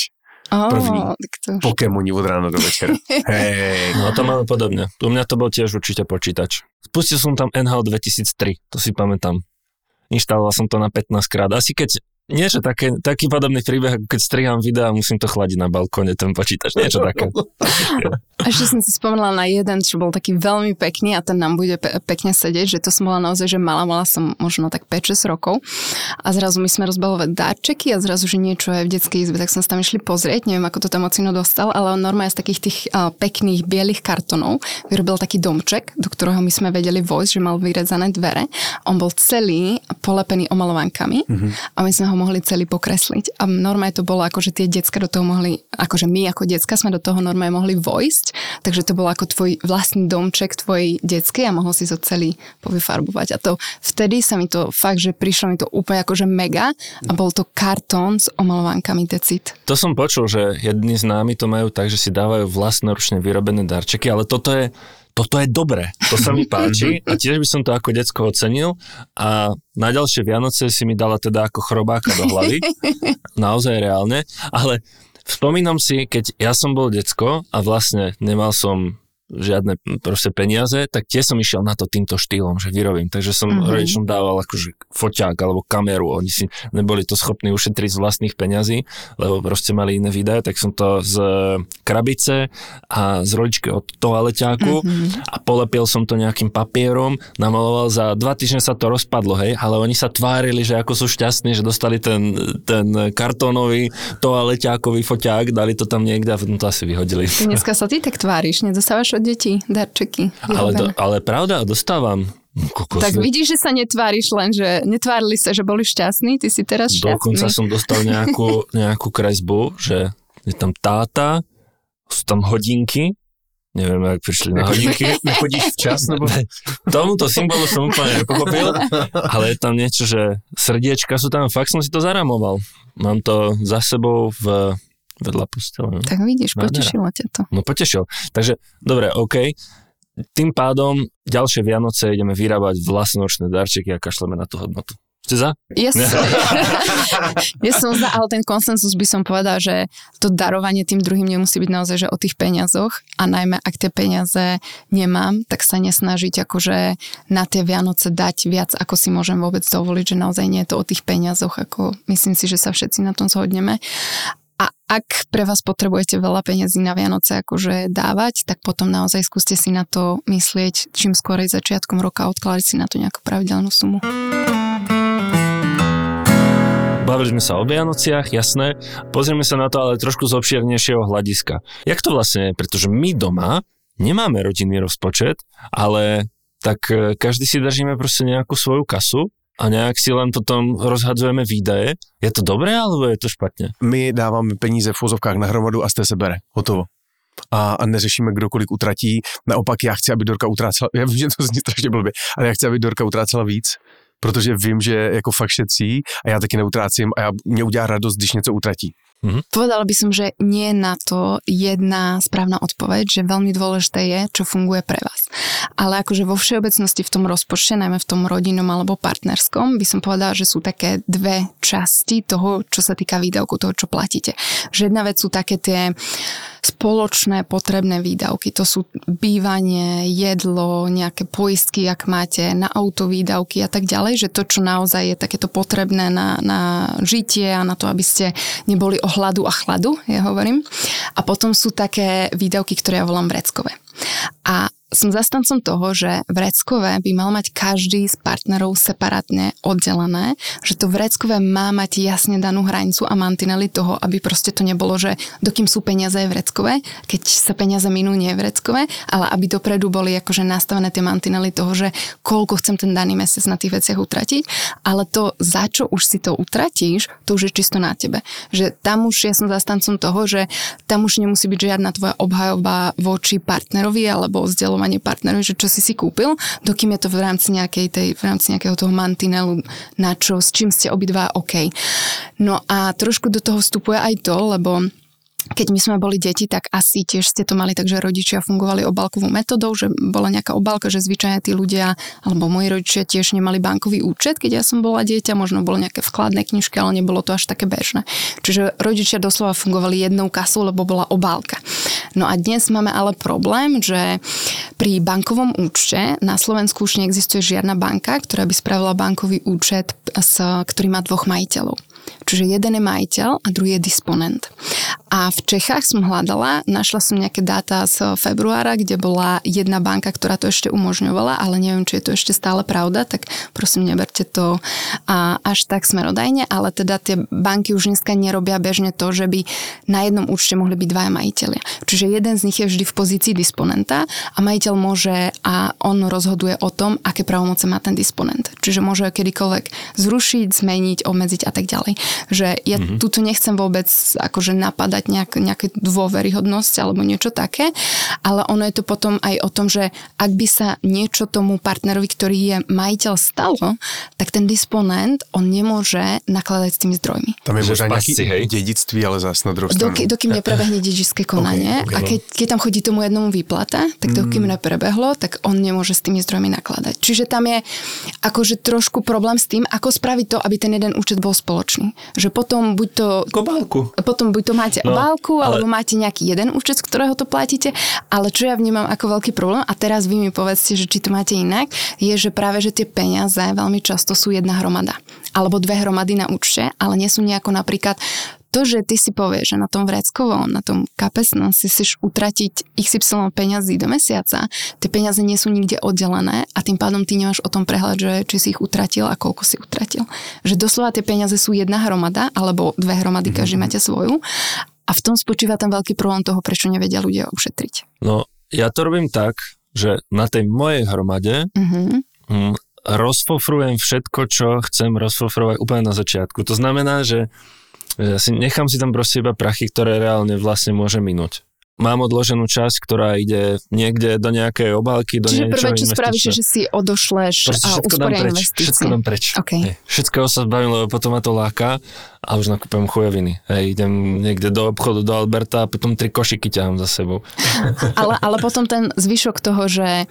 Oh, První. To... Pokémoni od rána do večera. [laughs] hey. No to máme podobne. U mňa to bol tiež určite počítač. Spustil som tam NHL 2003, to si pamätám. Inštaloval som to na 15 krát. Asi keď niečo také, taký podobný príbeh, ako keď striham videa a musím to chladiť na balkóne, ten počítač, niečo také. A ešte som si spomenula na jeden, čo bol taký veľmi pekný a ten nám bude pe- pekne sedieť, že to som bola naozaj, že mala, mala som možno tak 5-6 rokov a zrazu my sme rozbalovať darčeky a zrazu, že niečo je v detskej izbe, tak som sa tam išli pozrieť, neviem, ako to tam ocino dostal, ale on normálne z takých tých uh, pekných bielých kartonov vyrobil taký domček, do ktorého my sme vedeli vojsť, že mal vyrezané dvere. On bol celý polepený omalovankami mm-hmm. a my sme ho mohli celý pokresliť. A normálne to bolo ako, že tie decka do toho mohli, akože my ako decka sme do toho normálne mohli vojsť, takže to bolo ako tvoj vlastný domček tvojej detskej a mohol si to celý povyfarbovať. A to vtedy sa mi to fakt, že prišlo mi to úplne akože mega a bol to kartón s omalovánkami decit. To som počul, že jedni z námi to majú tak, že si dávajú vlastnoručne vyrobené darčeky, ale toto je toto je dobre, to sa mi páči a tiež by som to ako decko ocenil. A na ďalšie Vianoce si mi dala teda ako chrobáka do hlavy, [laughs] naozaj reálne, ale spomínam si, keď ja som bol decko a vlastne nemal som žiadne proste peniaze, tak tie som išiel na to týmto štýlom, že vyrobím. Takže som mm-hmm. rodičom dával akože foťák alebo kameru, oni si neboli to schopní ušetriť z vlastných peňazí, lebo proste mali iné výdaje, tak som to z krabice a z roličky od toaleťáku mm-hmm. a polepil som to nejakým papierom, namaloval za dva týždne sa to rozpadlo, hej, ale oni sa tvárili, že ako sú šťastní, že dostali ten, ten kartónový toaleťákový foťák, dali to tam niekde a potom to asi vyhodili. Dneska sa ty tak tváriš, nedostávaš od detí darčeky. Ale, do, ale pravda, dostávam. Kokos. Tak vidíš, že sa netváriš len, že netvárili sa, že boli šťastní, ty si teraz šťastný. Dokonca som dostal nejakú, [laughs] nejakú kresbu, že je tam táta, sú tam hodinky, neviem, ak prišli na hodinky. [laughs] Nechodíš včas? Nebo... Tomuto symbolu som úplne nepochopil, ale je tam niečo, že srdiečka sú tam, fakt som si to zaramoval. Mám to za sebou v vedľa postele. No. Tak vidíš, Nádhera. potešilo ťa to. No potešil. Takže, dobre, OK. Tým pádom ďalšie Vianoce ideme vyrábať vlastnočné darčeky a kašleme na tú hodnotu. Ste za? Ja [laughs] som, ja som za, ale ten konsenzus by som povedal, že to darovanie tým druhým nemusí byť naozaj že o tých peniazoch a najmä ak tie peniaze nemám, tak sa nesnažiť akože na tie Vianoce dať viac, ako si môžem vôbec dovoliť, že naozaj nie je to o tých peniazoch, ako myslím si, že sa všetci na tom zhodneme. Ak pre vás potrebujete veľa peniazí na Vianoce akože dávať, tak potom naozaj skúste si na to myslieť čím skorej začiatkom roka odkladať si na to nejakú pravidelnú sumu. Bavili sme sa o Vianociach, jasné. Pozrieme sa na to ale trošku z obširnejšieho hľadiska. Jak to vlastne je? Pretože my doma nemáme rodinný rozpočet, ale tak e, každý si držíme proste nejakú svoju kasu a nejak si len potom rozhadzujeme výdaje. Je to dobré, alebo je to špatně? My dáváme peníze v fozovkách na hromadu a z té se bere. Hotovo. A, a neřešíme, kdo kolik utratí. Naopak já chci, aby Dorka utrácela, [laughs] já vím, že to zní strašně blbě, ale já chci, aby Dorka utrácela víc, protože vím, že jako fakt šetří a já taky neutrácím a já, mě udělá radost, když něco utratí. Mm-hmm. Povedala by som, že nie na to jedna správna odpoveď, že veľmi dôležité je, čo funguje pre vás. Ale akože vo všeobecnosti v tom rozpočte, najmä v tom rodinnom alebo partnerskom, by som povedala, že sú také dve časti toho, čo sa týka výdavku, toho, čo platíte. Že jedna vec sú také tie spoločné potrebné výdavky. To sú bývanie, jedlo, nejaké poistky, ak máte, na auto výdavky a tak ďalej, že to, čo naozaj je takéto potrebné na, na žitie a na to, aby ste neboli o hladu a chladu, ja hovorím. A potom sú také výdavky, ktoré ja volám vreckové. A som zastancom toho, že vreckové by mal mať každý z partnerov separátne oddelené, že to vreckové má mať jasne danú hranicu a mantinely toho, aby proste to nebolo, že dokým sú peniaze je vreckové, keď sa peniaze minú nie je vreckové, ale aby dopredu boli akože nastavené tie mantinely toho, že koľko chcem ten daný mesiac na tých veciach utratiť, ale to, za čo už si to utratíš, to už je čisto na tebe. Že tam už ja som zastancom toho, že tam už nemusí byť žiadna tvoja obhajoba voči partnerovi alebo vzdelovaniu oslovovanie partnerov, že čo si si kúpil, dokým je to v rámci nejakej tej, v rámci nejakého toho mantinelu, na čo, s čím ste obidva OK. No a trošku do toho vstupuje aj to, lebo keď my sme boli deti, tak asi tiež ste to mali, takže rodičia fungovali obálkovou metodou, že bola nejaká obálka, že zvyčajne tí ľudia, alebo moji rodičia tiež nemali bankový účet, keď ja som bola dieťa, možno bolo nejaké vkladné knižky, ale nebolo to až také bežné. Čiže rodičia doslova fungovali jednou kasou, lebo bola obálka. No a dnes máme ale problém, že pri bankovom účte na Slovensku už neexistuje žiadna banka, ktorá by spravila bankový účet, ktorý má dvoch majiteľov. Čiže jeden je majiteľ a druhý je disponent. A v Čechách som hľadala, našla som nejaké dáta z februára, kde bola jedna banka, ktorá to ešte umožňovala, ale neviem, či je to ešte stále pravda, tak prosím, neberte to až tak smerodajne, ale teda tie banky už dneska nerobia bežne to, že by na jednom účte mohli byť dvaja majiteľia. Čiže jeden z nich je vždy v pozícii disponenta a majiteľ môže a on rozhoduje o tom, aké pravomoce má ten disponent. Čiže môže kedykoľvek zrušiť, zmeniť, obmedziť a tak ďalej že ja mm-hmm. tu nechcem vôbec akože napadať nejak, nejaké dôveryhodnosť alebo niečo také, ale ono je to potom aj o tom, že ak by sa niečo tomu partnerovi, ktorý je majiteľ stalo, tak ten disponent, on nemôže nakladať s tými zdrojmi. Tam je možná nejaké dedictví, ale zase na druhou stranu. Doky, dokým neprebehne dedičské konanie okay, a keď, keď tam chodí tomu jednomu výplata, tak dokým mm. neprebehlo, tak on nemôže s tými zdrojmi nakladať. Čiže tam je akože trošku problém s tým, ako spraviť to, aby ten jeden účet bol spoločný. Že potom buď to... Kobálku. Potom buď to máte obálku, ale... alebo máte nejaký jeden účet, z ktorého to platíte, ale čo ja vnímam ako veľký problém, a teraz vy mi povedzte, že či to máte inak, je, že práve, že tie peniaze veľmi často sú jedna hromada. Alebo dve hromady na účte, ale nie sú nejako napríklad to, že ty si povieš, že na tom vreckovom, na tom kapesnom si chceš utratiť XY peňazí do mesiaca, tie peniaze nie sú nikde oddelené a tým pádom ty nemáš o tom prehľad, že či si ich utratil a koľko si utratil. Že doslova tie peniaze sú jedna hromada, alebo dve hromady, každý mm-hmm. máte svoju. A v tom spočíva ten veľký problém toho, prečo nevedia ľudia ušetriť. No, ja to robím tak, že na tej mojej hromade mm-hmm. mm, rozfofrujem všetko, čo chcem rozfofrovať úplne na začiatku. To znamená, že ja si, nechám si tam proste iba prachy, ktoré reálne vlastne môže minúť. Mám odloženú časť, ktorá ide niekde do nejakej obálky, do Čiže prvé, čo spravíš, že si odošleš a usporia investície. Všetko dám preč. Okay. Hej, všetko sa zbavím, lebo potom ma to láka a už nakúpem chujoviny. Hej, idem niekde do obchodu, do Alberta a potom tri košiky ťahám za sebou. [laughs] ale, ale potom ten zvyšok toho, že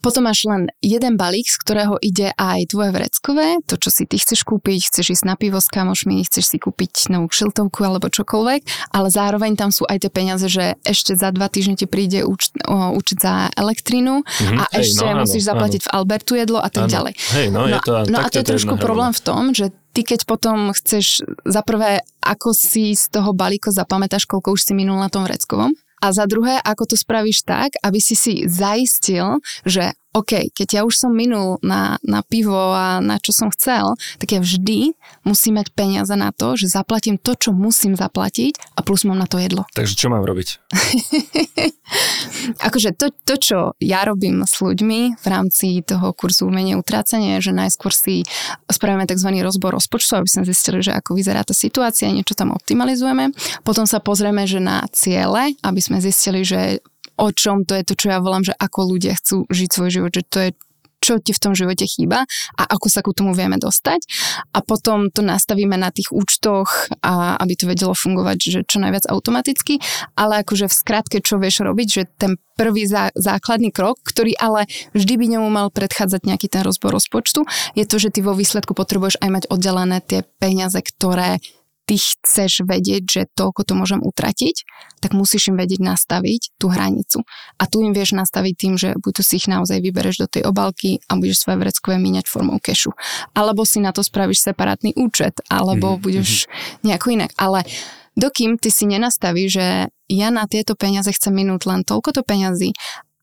potom máš len jeden balík, z ktorého ide aj tvoje vreckové, to, čo si ty chceš kúpiť, chceš ísť na pivo s kamošmi, chceš si kúpiť novú šiltovku alebo čokoľvek, ale zároveň tam sú aj tie peniaze, že ešte za dva týždne ti príde účet, učiť za elektrínu mm-hmm, a hej, ešte no, musíš áno, zaplatiť áno. v Albertu jedlo a tak áno. ďalej. Hej, no, no, je to, no a to je trošku problém v tom, že ty keď potom chceš za prvé, ako si z toho balíka zapamätáš, koľko už si minul na tom vreckovom, a za druhé, ako to spravíš tak, aby si si zaistil, že OK, keď ja už som minul na, na pivo a na čo som chcel, tak ja vždy musím mať peniaze na to, že zaplatím to, čo musím zaplatiť a plus mám na to jedlo. [laughs] Takže čo mám robiť? akože to, to, čo ja robím s ľuďmi v rámci toho kurzu umenie utrácania, je, že najskôr si spravíme tzv. rozbor rozpočtu, aby sme zistili, že ako vyzerá tá situácia, niečo tam optimalizujeme. Potom sa pozrieme, že na ciele, aby sme zistili, že o čom to je to, čo ja volám, že ako ľudia chcú žiť svoj život, že to je čo ti v tom živote chýba a ako sa ku tomu vieme dostať. A potom to nastavíme na tých účtoch, a aby to vedelo fungovať že čo najviac automaticky. Ale akože v skratke, čo vieš robiť, že ten prvý zá, základný krok, ktorý ale vždy by nemu mal predchádzať nejaký ten rozbor rozpočtu, je to, že ty vo výsledku potrebuješ aj mať oddelené tie peniaze, ktoré ty chceš vedieť, že toľko to môžem utratiť, tak musíš im vedieť nastaviť tú hranicu. A tu im vieš nastaviť tým, že buď to si ich naozaj vybereš do tej obalky a budeš svoje vreckové míňať formou kešu. Alebo si na to spravíš separátny účet, alebo mm-hmm. budeš nejako inak. Ale dokým ty si nenastavíš, že ja na tieto peniaze chcem minúť len toľko to peňazí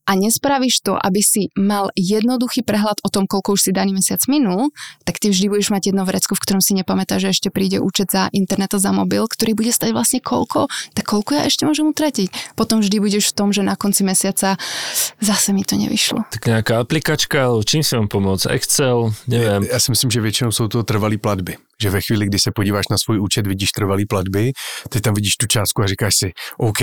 a nespravíš to, aby si mal jednoduchý prehľad o tom, koľko už si daný mesiac minul, tak ty vždy budeš mať jedno vrecko, v ktorom si nepamätáš, že ešte príde účet za internet a za mobil, ktorý bude stať vlastne koľko, tak koľko ja ešte môžem utratiť. Potom vždy budeš v tom, že na konci mesiaca zase mi to nevyšlo. Tak nejaká aplikačka, čím si vám pomôcť? Excel, neviem. Ja, ja si myslím, že většinou jsou to trvalé platby že ve chvíli, kdy se podíváš na svůj účet, vidíš trvalý platby, ty tam vidíš tu částku a říkáš si, OK,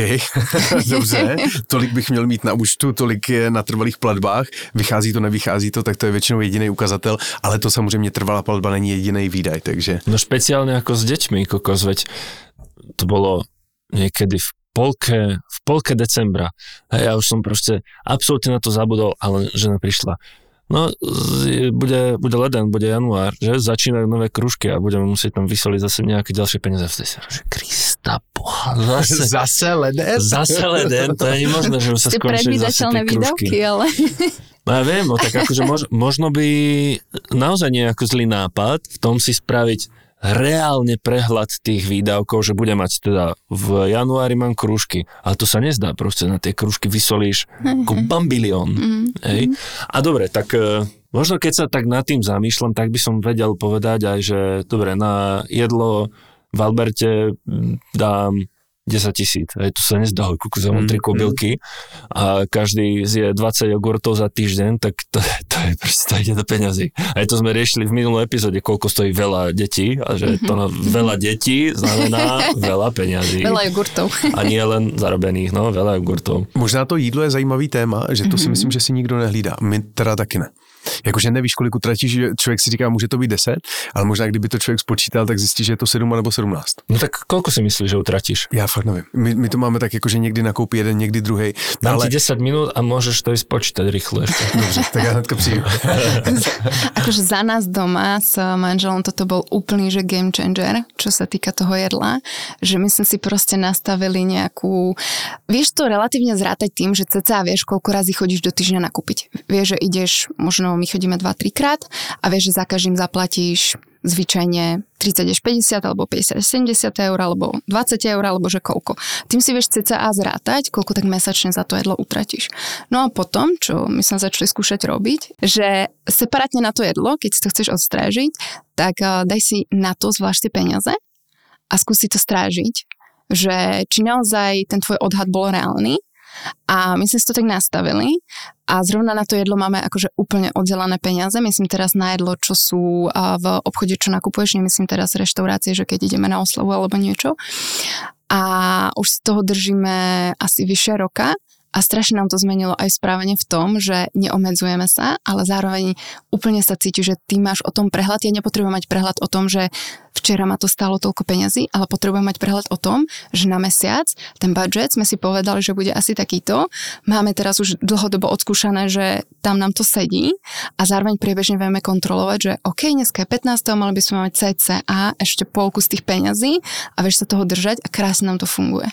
[laughs] dobře, tolik bych měl mít na účtu, tolik je na trvalých platbách, vychází to, nevychází to, tak to je většinou jediný ukazatel, ale to samozřejmě trvalá platba není jediný výdaj, takže... No špeciálne ako s deťmi, kokos, veď to bolo niekedy v polke, v polke decembra. A ja už som proste absolútne na to zabudol, ale žena prišla No, bude, bude leden, bude január, že začínajú nové kružky a budeme musieť tam vysoliť zase nejaké ďalšie peniaze. Vtedy sa že Krista boha, zase, [laughs] zase leden? Zase leden, to je nemožné, že sa skončili zase tie kružky. ale... No ja viem, no tak akože mož, možno by naozaj nejaký zlý nápad v tom si spraviť reálne prehľad tých výdavkov, že bude mať teda v januári mám krúžky, ale to sa nezdá, proste na tie krúžky vysolíš ako mhm. bambilión. Mm-hmm. Hej? A dobre, tak e, možno keď sa tak nad tým zamýšľam, tak by som vedel povedať aj, že dobre, na jedlo v Alberte dám 10 tisíc. Aj to sa nezdá, kuku za mm, tri kobylky a každý zje 20 jogurtov za týždeň, tak to, to je proste, to ide do peňazí. Aj to sme riešili v minulej epizóde, koľko stojí veľa detí a že to na veľa detí znamená [laughs] veľa peňazí. Veľa jogurtov. A nie len zarobených, no, veľa jogurtov. Možná to jídlo je zajímavý téma, že to si mhm. myslím, že si nikdo nehlídá. My teda taky ne. Jakože nevíš, kolik utratíš, že člověk si říká, může to být 10, ale možná kdyby to člověk spočítal, tak zjistí, že je to 7 nebo 17. No tak koľko si myslíš, že utratíš? Já fakt nevím. My, my to máme tak, jako, že někdy nakoupí jeden, někdy druhý. Dám ale... ti 10 minút a môžeš to ísť počítať rýchlo ešte. [laughs] Dobře, tak ja hnedka přijdu. [laughs] akože za nás doma s manželom toto bol úplný že game changer, čo sa týka toho jedla, že my sme si proste nastavili nejakú... Vieš to relatívne zrátať tým, že ceca vieš, koľko razy chodíš do týždňa nakúpiť. Vieš, že ideš, možno my chodíme 2-3 krát a vieš, že za každým zaplatíš zvyčajne 30 až 50 alebo 50 až 70 eur alebo 20 eur alebo že koľko. Tým si vieš cca zrátať, koľko tak mesačne za to jedlo utratíš. No a potom, čo my sme začali skúšať robiť, že separátne na to jedlo, keď si to chceš odstrážiť, tak daj si na to zvlášť tie peniaze a skúsi to strážiť, že či naozaj ten tvoj odhad bol reálny a my sme si to tak nastavili a zrovna na to jedlo máme akože úplne oddelené peniaze. Myslím teraz na jedlo, čo sú v obchode, čo nakupuješ, nemyslím teraz reštaurácie, že keď ideme na oslavu alebo niečo. A už z toho držíme asi vyše roka a strašne nám to zmenilo aj správanie v tom, že neomedzujeme sa, ale zároveň úplne sa cíti, že ty máš o tom prehľad. Ja nepotrebujem mať prehľad o tom, že včera ma to stálo toľko peňazí, ale potrebujem mať prehľad o tom, že na mesiac ten budget sme si povedali, že bude asi takýto. Máme teraz už dlhodobo odskúšané, že tam nám to sedí a zároveň priebežne vieme kontrolovať, že OK, dneska je 15. mali by sme mať CCA ešte polku z tých peňazí a vieš sa toho držať a krásne nám to funguje.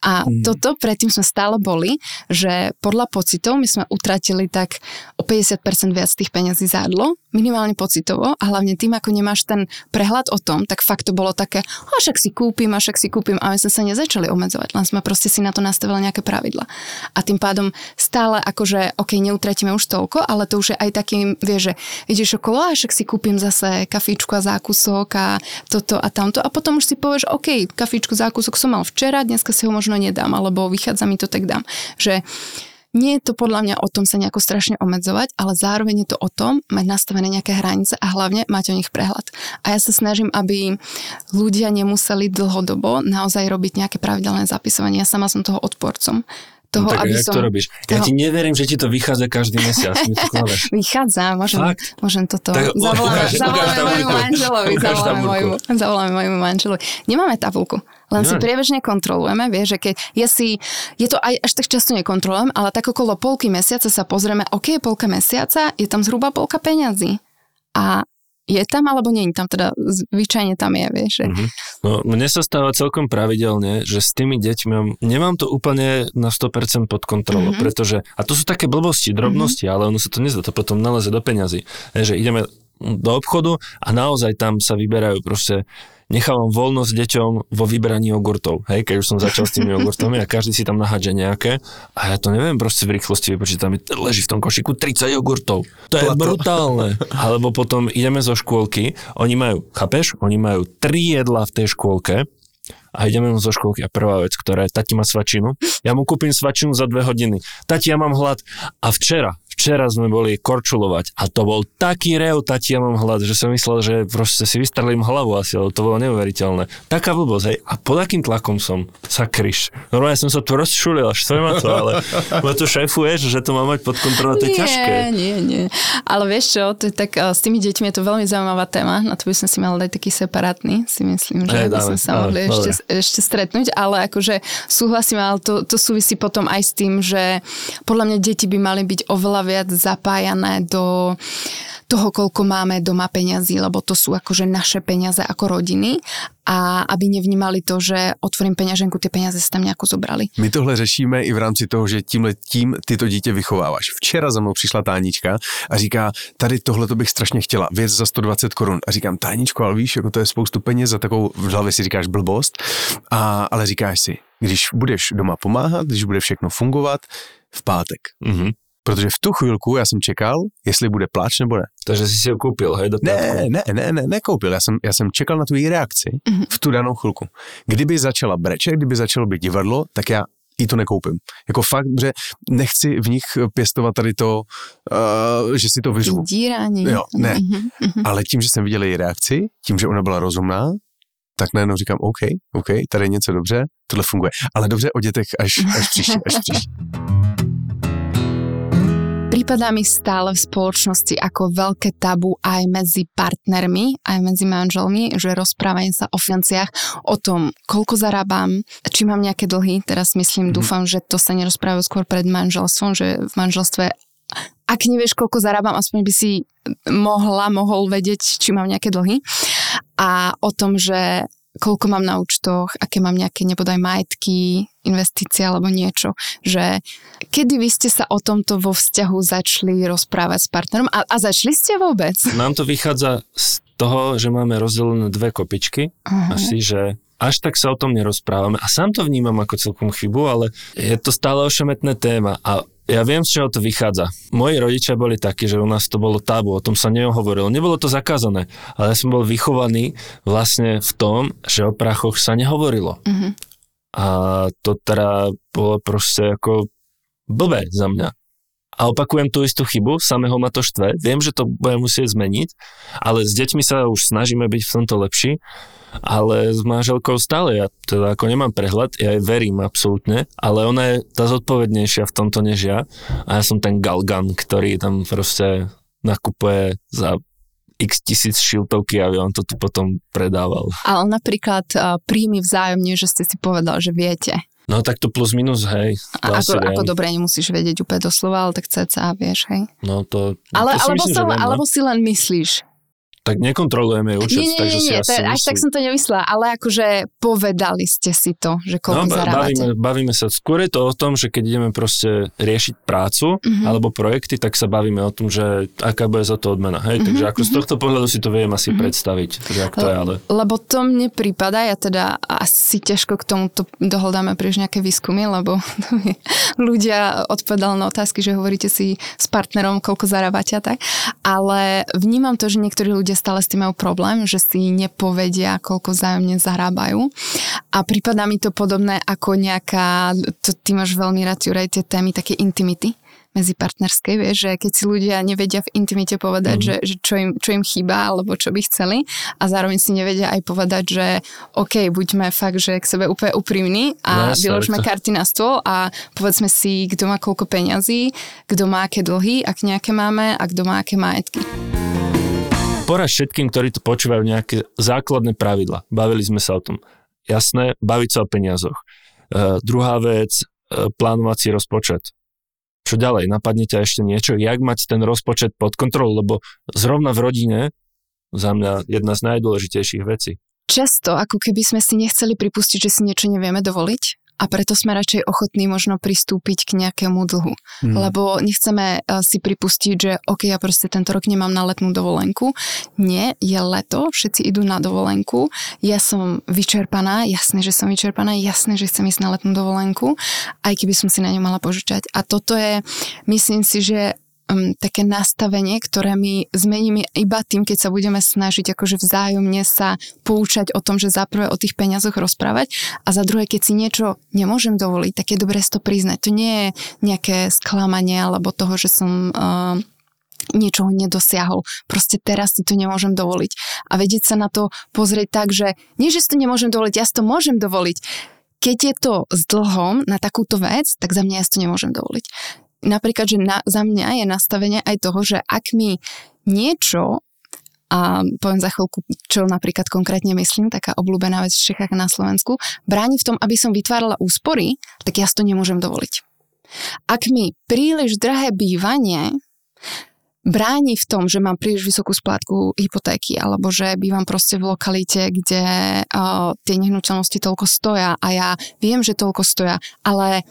A mm. toto predtým sme stále boli, že podľa pocitov my sme utratili tak o 50% viac tých peňazí za jedlo, minimálne pocitovo a hlavne tým, ako nemáš ten prehľad o tom, tak fakt to bolo také, a však si kúpim, a však si kúpim a my sme sa nezačali obmedzovať, len sme proste si na to nastavili nejaké pravidla. A tým pádom stále akože, ok, neutratíme už toľko, ale to už je aj takým, vieš, že ideš okolo, a však si kúpim zase kafíčku a zákusok a toto a tamto a potom už si povieš, ok, kafíčku, zákusok som mal včera, dneska si ho možno možno nedám, alebo vychádza mi to, tak dám. Že nie je to podľa mňa o tom sa nejako strašne obmedzovať, ale zároveň je to o tom mať nastavené nejaké hranice a hlavne mať o nich prehľad. A ja sa snažím, aby ľudia nemuseli dlhodobo naozaj robiť nejaké pravidelné zapisovanie. Ja sama som toho odporcom toho, no, tak aby som... to robíš? Toho... Ja ti neverím, že ti to vychádza každý mesiac. [laughs] vychádza, môžem, Fakt? môžem toto. Tak, zavoláme, ukáž, zavoláme mojmu manželovi. Zavoláme mojmu, zavoláme mojmu manželovi. Nemáme tabulku. Len Nemáme. si priebežne kontrolujeme, vieš, že keď ja si, je to aj až tak často nekontrolujem, ale tak okolo polky mesiaca sa pozrieme, ok, polka mesiaca, je tam zhruba polka peňazí. A je tam alebo nie je tam, teda zvyčajne tam je, vieš. Že... Mm-hmm. No, mne sa stáva celkom pravidelne, že s tými deťmi nemám to úplne na 100% pod kontrolou, mm-hmm. pretože, a to sú také blbosti, drobnosti, mm-hmm. ale ono sa to nezdá, to potom naleze do peňazí. Je, že ideme do obchodu a naozaj tam sa vyberajú proste nechávam voľnosť deťom vo vybraní jogurtov, hej, keď už som začal s tými [laughs] jogurtami a každý si tam nahádže nejaké. A ja to neviem proste v rýchlosti vypočítať, leží v tom košiku 30 jogurtov. To je Plato. brutálne. [laughs] Alebo potom ideme zo škôlky, oni majú, chápeš, oni majú tri jedla v tej škôlke a ideme zo škôlky. A prvá vec, ktorá je, tati má svačinu, ja mu kúpim svačinu za dve hodiny, tati, ja mám hlad. A včera, Včera sme boli korčulovať a to bol taký rev, tati, ja mám hlad, že som myslel, že proste si vystrelím hlavu asi, ale to bolo neuveriteľné. Taká blbosť, hej. A pod akým tlakom som? Sakryš. Normálne som sa tu rozšulil, až ma to, ale ma to šéfuješ, že to má mať pod kontrolou, to je nie, ťažké. Nie, nie, Ale vieš čo, to je tak, s tými deťmi je to veľmi zaujímavá téma, na to by som si mal dať taký separátny, si myslím, že by sme sa mohli ešte, ešte stretnúť, ale akože súhlasím, ale to, to súvisí potom aj s tým, že podľa mňa deti by mali byť oveľa viac zapájané do toho, koľko máme doma peňazí, lebo to sú akože naše peniaze ako rodiny a aby nevnímali to, že otvorím peňaženku, ty peniaze sa tam nejako zobrali. My tohle řešíme i v rámci toho, že tímhle tím ty to dítě vychováváš. Včera za mnou přišla Tánička a říká, tady tohle to bych strašně chtěla, věc za 120 korun. A říkám, Táničko, ale víš, jako to je spoustu peněz za takovou, v hlavě si říkáš blbost, a, ale říkáš si, když budeš doma pomáhat, když bude všechno fungovat, v pátek. Mm-hmm. Protože v tu chvilku já jsem čekal, jestli bude pláč nebo ne. Takže jsi si ho koupil, hej, do Ne, ne, ne, ne, nekoupil. Já jsem, já jsem čekal na tu její reakci mm-hmm. v tu danou chvilku. Kdyby začala brečet, kdyby začalo být divadlo, tak já i to nekoupím. Jako fakt, že nechci v nich pěstovat tady to, uh, že si to vyřvu. Dírání. Jo, ne. Mm-hmm. Ale tím, že jsem viděl její reakci, tím, že ona byla rozumná, tak najednou říkám, OK, OK, tady je něco dobře, tohle funguje. Ale dobře o dětech až, až příště, až příště [laughs] prípada mi stále v spoločnosti ako veľké tabu aj medzi partnermi, aj medzi manželmi, že rozprávanie sa o financiách, o tom, koľko zarábam, či mám nejaké dlhy. Teraz myslím, mm. dúfam, že to sa nerozprávajú skôr pred manželstvom, že v manželstve ak nevieš, koľko zarábam, aspoň by si mohla, mohol vedieť, či mám nejaké dlhy. A o tom, že koľko mám na účtoch, aké mám nejaké nebodaj majetky, investície alebo niečo. Že kedy vy ste sa o tomto vo vzťahu začali rozprávať s partnerom a, a začali ste vôbec? Nám to vychádza z toho, že máme rozdelené dve kopičky. Uh-huh. Asi, že až tak sa o tom nerozprávame. A sám to vnímam ako celkom chybu, ale je to stále ošemetné téma. A ja viem, z čoho to vychádza. Moji rodičia boli takí, že u nás to bolo tabu, o tom sa nehovorilo. Nebolo to zakázané, ale ja som bol vychovaný vlastne v tom, že o prachoch sa nehovorilo. Mm-hmm. A to teda bolo proste ako blbé za mňa. A opakujem tú istú chybu, samého ma to štve, viem, že to budem musieť zmeniť, ale s deťmi sa už snažíme byť v tomto lepší ale s manželkou stále, ja teda ako nemám prehľad, ja jej verím absolútne, ale ona je tá zodpovednejšia v tomto než ja a ja som ten galgan, ktorý tam proste nakupuje za x tisíc šiltovky, aby on to tu potom predával. Ale napríklad uh, príjmy vzájomne, že ste si povedal, že viete. No tak to plus minus, hej. A ako, ako dobre, nemusíš vedieť úplne doslova, ale tak cca vieš, hej. No to... Ale, to si alebo, myslím, sa, viem, no. alebo si len myslíš tak nekontrolujeme účet, nie, nie, takže nie, si nie, asi to, až tak som to nemyslela, ale akože povedali ste si to, že koľko no, zarábate. Bavíme, bavíme sa. Skôr je to o tom, že keď ideme proste riešiť prácu uh-huh. alebo projekty, tak sa bavíme o tom, že aká bude za to odmena. Hej, uh-huh, takže ako uh-huh. z mhm. tohto pohľadu si to viem asi uh-huh. predstaviť, jak to je, ale... Lebo to mne prípada, ja teda asi ťažko k tomuto dohľadáme príliš nejaké výskumy, lebo [laughs] ľudia odpovedali na otázky, že hovoríte si s partnerom, koľko zarábate a tak, ale vnímam to, že niektorí ľudia stále s tým majú problém že si nepovedia, koľko zájomne zarábajú. A prípada mi to podobné ako nejaká, to ty máš veľmi rád, Juraj, tie témy také intimity medzi partnerskej, vieš, že keď si ľudia nevedia v intimite povedať, mm. že, že čo, im, čo im chýba, alebo čo by chceli a zároveň si nevedia aj povedať, že OK, buďme fakt, že k sebe úplne úprimní a no, vyložme to... karty na stôl a povedzme si, kto má koľko peňazí, kto má aké dlhy, ak nejaké máme a kto má aké majetky poraz všetkým, ktorí tu počúvajú nejaké základné pravidla. Bavili sme sa o tom. Jasné, baviť sa o peniazoch. Uh, druhá vec, uh, plánovací rozpočet. Čo ďalej? Napadne ťa ešte niečo? Jak mať ten rozpočet pod kontrolou? Lebo zrovna v rodine, za mňa jedna z najdôležitejších vecí. Často, ako keby sme si nechceli pripustiť, že si niečo nevieme dovoliť, a preto sme radšej ochotní možno pristúpiť k nejakému dlhu. Hmm. Lebo nechceme uh, si pripustiť, že ok, ja proste tento rok nemám na letnú dovolenku. Nie, je leto, všetci idú na dovolenku, ja som vyčerpaná, jasné, že som vyčerpaná, jasné, že chcem ísť na letnú dovolenku, aj keby som si na ňu mala požičať. A toto je, myslím si, že um, také nastavenie, ktoré my zmeníme iba tým, keď sa budeme snažiť akože vzájomne sa poučať o tom, že za prvé o tých peniazoch rozprávať a za druhé, keď si niečo nemôžem dovoliť, tak je dobré to priznať. To nie je nejaké sklamanie alebo toho, že som uh, niečoho nedosiahol. Proste teraz si to nemôžem dovoliť. A vedieť sa na to pozrieť tak, že nie, že si to nemôžem dovoliť, ja si to môžem dovoliť. Keď je to s dlhom na takúto vec, tak za mňa ja si to nemôžem dovoliť napríklad, že na, za mňa je nastavenie aj toho, že ak mi niečo a poviem za chvíľku, čo napríklad konkrétne myslím, taká obľúbená vec v Čechách na Slovensku, bráni v tom, aby som vytvárala úspory, tak ja si to nemôžem dovoliť. Ak mi príliš drahé bývanie bráni v tom, že mám príliš vysokú splátku hypotéky alebo že bývam proste v lokalite, kde uh, tie nehnuteľnosti toľko stoja a ja viem, že toľko stoja, ale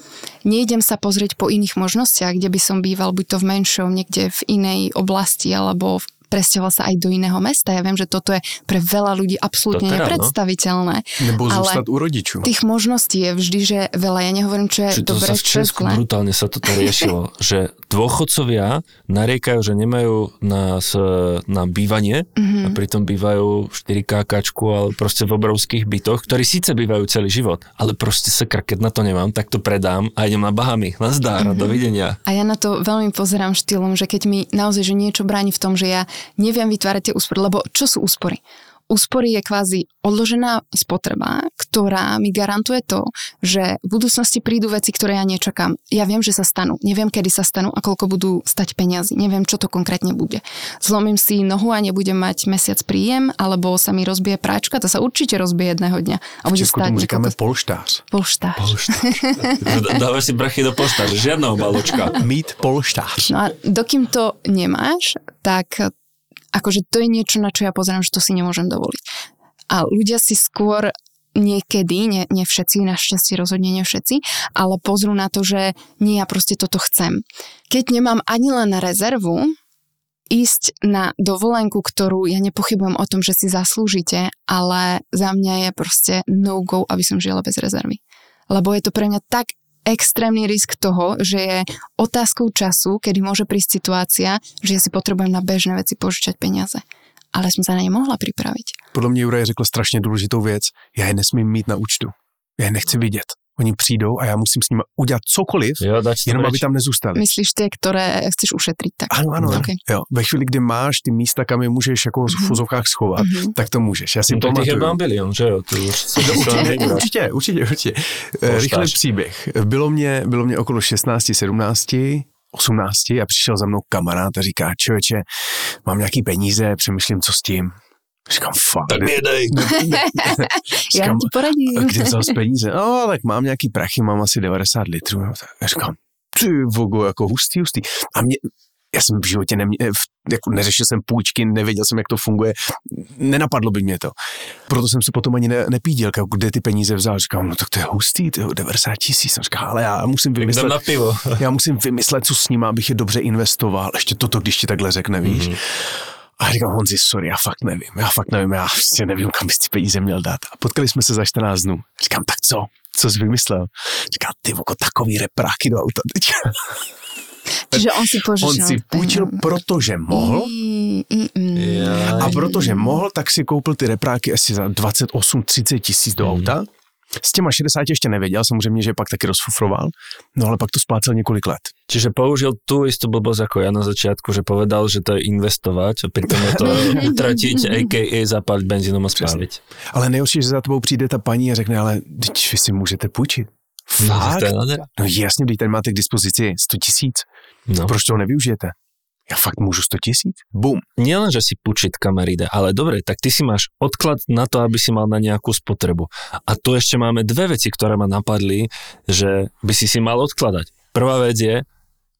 nejdem sa pozrieť po iných možnostiach, kde by som býval buď to v menšom, niekde v inej oblasti alebo v presťahoval sa aj do iného mesta. Ja viem, že toto je pre veľa ľudí absolútne teda, nepredstaviteľné. No. Nebo zostať u rodičov. Tých možností je vždy, že veľa. Ja nehovorím, čo je Čiže dobre, to sa v Česku brutálne sa toto riešilo, [laughs] že dôchodcovia nariekajú, že nemajú na, na bývanie mm-hmm. a pritom bývajú 4 kákačku, ale proste v obrovských bytoch, ktorí síce bývajú celý život, ale proste sa keď na to nemám, tak to predám a idem na Bahamy. Nazdár, mm-hmm. dovidenia. A ja na to veľmi pozerám štýlom, že keď mi naozaj že niečo bráni v tom, že ja neviem vytvárať tie úspory, lebo čo sú úspory? úspory je kvázi odložená spotreba, ktorá mi garantuje to, že v budúcnosti prídu veci, ktoré ja nečakám. Ja viem, že sa stanú. Neviem, kedy sa stanú a koľko budú stať peniazy. Neviem, čo to konkrétne bude. Zlomím si nohu a nebudem mať mesiac príjem, alebo sa mi rozbije práčka, to sa určite rozbije jedného dňa. A bude stať tomu říkáme polštář. Polštář. polštář. [laughs] Dávaš si brachy do polštář, žiadna obaločka. Mít polštář. No a dokým to nemáš, tak akože to je niečo, na čo ja pozerám, že to si nemôžem dovoliť. A ľudia si skôr niekedy, nie, nie všetci, našťastie rozhodne nie všetci, ale pozrú na to, že nie, ja proste toto chcem. Keď nemám ani len rezervu, ísť na dovolenku, ktorú ja nepochybujem o tom, že si zaslúžite, ale za mňa je proste no-go, aby som žila bez rezervy. Lebo je to pre mňa tak extrémny risk toho, že je otázkou času, kedy môže prísť situácia, že ja si potrebujem na bežné veci požičať peniaze. Ale som sa na ne mohla pripraviť. Podle mě Juraj řekl strašně důležitou věc. Já je nesmím mít na účtu. Já je nechci vidět. Oni přijdou a já musím s nimi udělat cokoliv, jo, jenom aby tam nezůstali. Myslíš ty, které chceš ušetřit? Tak. Ano, ano. Okay. Jo. Ve chvíli, kdy máš ty místa, kam je můžeš jako v fuzovkách schovat, mm-hmm. tak to můžeš. Já si no, pamatuju. je bilion, že jo? To už no, určitě, určitě, určitě, určitě. Eh, rychlý příběh. Bylo mě, bylo mě okolo 16, 17, 18 a přišel za mnou kamarád a říká, člověče, mám nějaký peníze, přemýšlím, co s tím. Říkám, fakt. Tak mě dej. [laughs] [laughs] Já ti poradím. Kde vzal z peníze? No, tak mám nějaký prachy, mám asi 90 litrů. Já říkám, ty vogo, jako hustý, hustý. A mě, já jsem v životě nemě, jako neřešil jsem půjčky, nevěděl jsem, jak to funguje, nenapadlo by mě to. Proto jsem se potom ani ne, nepíděl, kde ty peníze vzal. Říkám, no tak to je hustý, to je 90 tisíc. Říkám, ale já musím vymyslet, na pivo. [laughs] já musím vymyslet, co s ním, abych je dobře investoval. Ještě toto, když ti takhle řekne, víš. Mm-hmm. A říkám, Honzi, sorry, já fakt nevím, já fakt nevím, já prostě nevím, kam bys ty peníze měl dát. A potkali jsme se za 14 dnů. Říkám, tak co? Co jsi vymyslel? Říká, ty voko, takový repráky do auta teď. [laughs] Čiže on si požičal. On si půjčil, protože mohl. A protože mohl, tak si koupil ty repráky asi za 28-30 tisíc do auta. S těma 60 ještě nevěděl, samozřejmě, že pak taky rozfufroval, no ale pak to splácel několik let. Čiže použil tu istú blbosť ako ja na začiatku, že povedal, že to je investovať a pritom je to [laughs] utratiť, a.k.a. zapáliť benzínom a spáliť. Ale nejhorší, že za tebou přijde ta paní a řekne, ale teď vy si můžete půjčit. No, Fakt? No, no jasně, když tady máte k dispozici 100 tisíc, no. proč to nevyužijete? Ja fakt môžu 100 tisíc? Bum. Nielen, že si pučiť kamaride, ale dobre, tak ty si máš odklad na to, aby si mal na nejakú spotrebu. A tu ešte máme dve veci, ktoré ma napadli, že by si si mal odkladať. Prvá vec je,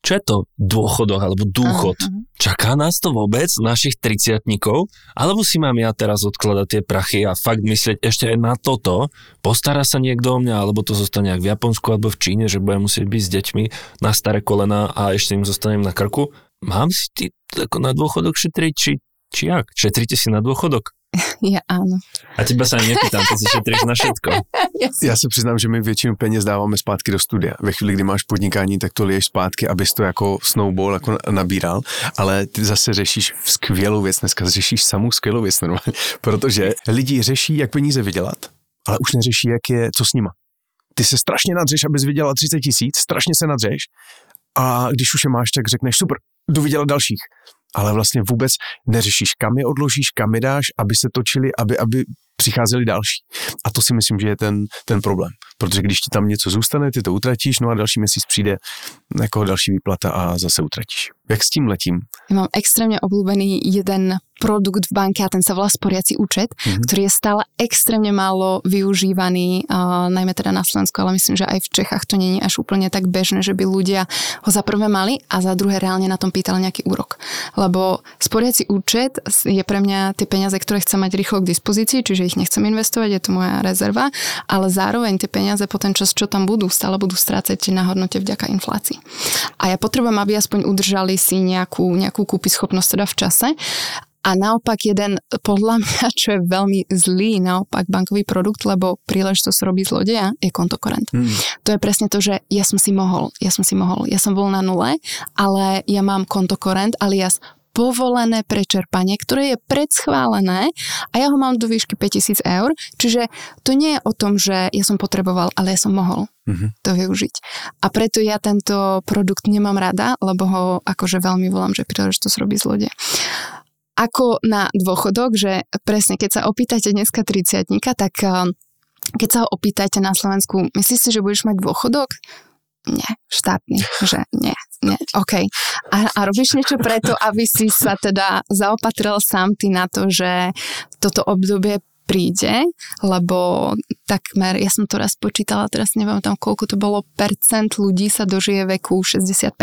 čo je to dôchodok alebo dôchod? Uh-huh. Čaká nás to vôbec, našich triciatníkov? Alebo si mám ja teraz odkladať tie prachy a fakt myslieť ešte aj na toto? Postará sa niekto o mňa, alebo to zostane ak v Japonsku alebo v Číne, že budem musieť byť s deťmi na staré kolena a ešte im zostanem na krku? Mám si ty ako na dôchodok šetriť, či, či jak? Šetríte si na dôchodok? [laughs] Ja áno. A teba sa ani nepýtam, ty si šetríš na všetko. Já se přiznám, že my většinu peněz dáváme zpátky do studia. Ve chvíli, kdy máš podnikání, tak to liješ zpátky, abys to jako snowball jako nabíral, ale ty zase řešíš skvělou věc, dneska řešíš samou skvělou věc normálně, [laughs] protože lidi řeší, jak peníze vydělat, ale už neřeší, jak je, co s nima. Ty se strašně nadřeš, abys vydělal 30 tisíc, strašně se nadřeš a když už je máš, tak řekneš super, jdu vydělat dalších. Ale vlastně vůbec neřešíš, kam je odložíš, kam je dáš, aby se točili, aby, aby přicházeli další. A to si myslím, že je ten, ten problém. Protože když ti tam něco zůstane, ty to utratíš, no a další měsíc přijde jako další výplata a zase utratíš. Jak s tím letím? Ja mám extrémne obľúbený jeden produkt v banke a ten sa volá sporiaci účet, mm-hmm. ktorý je stále extrémne málo využívaný, uh, najmä teda na Slovensku, ale myslím, že aj v Čechách to není až úplne tak bežné, že by ľudia ho za prvé mali a za druhé reálne na tom pýtali nejaký úrok. Lebo sporiaci účet je pre mňa tie peniaze, ktoré chcem mať rýchlo k dispozícii, čiže ich nechcem investovať, je to moja rezerva, ale zároveň tie peniaze po ten čas, čo tam budú, stále budú strácať na hodnote vďaka inflácii. A ja potrebujem, aby aspoň udržali si nejakú, nejakú kúpy schopnosť teda v čase a naopak jeden, podľa mňa, čo je veľmi zlý naopak bankový produkt, lebo príležitosť robí zlodeja, je kontokorent. Hmm. To je presne to, že ja som si mohol, ja som si mohol, ja som bol na nule, ale ja mám kontokorent alias povolené prečerpanie, ktoré je predschválené a ja ho mám do výšky 5000 eur, čiže to nie je o tom, že ja som potreboval, ale ja som mohol mm-hmm. to využiť. A preto ja tento produkt nemám rada, lebo ho akože veľmi volám, že príležitosť robí zlode. ako na dôchodok, že presne keď sa opýtate dneska 30 tak eh, keď sa ho opýtate na Slovensku, myslíš si, že budeš mať dôchodok? Nie, štátny, že nie, nie, OK. A, a robíš niečo preto, aby si sa teda zaopatril sám ty na to, že toto obdobie príde, lebo takmer, ja som to raz počítala, teraz neviem tam koľko to bolo, percent ľudí sa dožije veku 65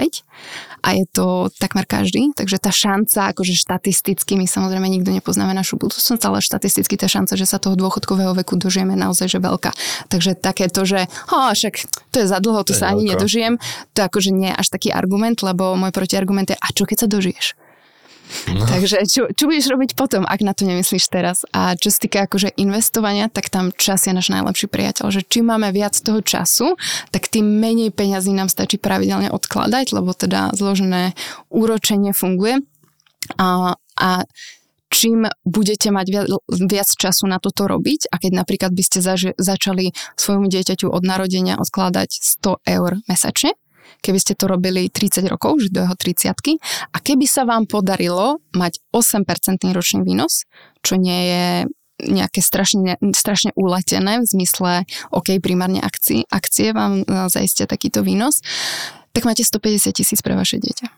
a je to takmer každý, takže tá šanca, akože štatisticky, my samozrejme nikto nepoznáme našu budúcnosť, ale štatisticky tá šanca, že sa toho dôchodkového veku dožijeme naozaj že veľká. Takže také to, že ho, však to je za dlho, to, to sa ani veľko. nedožijem, to akože nie je až taký argument, lebo môj protiargument je, a čo keď sa dožiješ? No. Takže čo, čo budeš robiť potom, ak na to nemyslíš teraz? A čo sa týka akože investovania, tak tam čas je náš najlepší priateľ. Že čím máme viac toho času, tak tým menej peňazí nám stačí pravidelne odkladať, lebo teda zložené úročenie funguje. A, a čím budete mať viac, viac času na toto robiť a keď napríklad by ste zaž, začali svojmu dieťaťu od narodenia odkladať 100 eur mesačne, keby ste to robili 30 rokov, že do jeho 30 a keby sa vám podarilo mať 8% ročný výnos, čo nie je nejaké strašne, strašne uletené v zmysle, OK, primárne akcie, akcie vám e, zaistia takýto výnos, tak máte 150 tisíc pre vaše dieťa.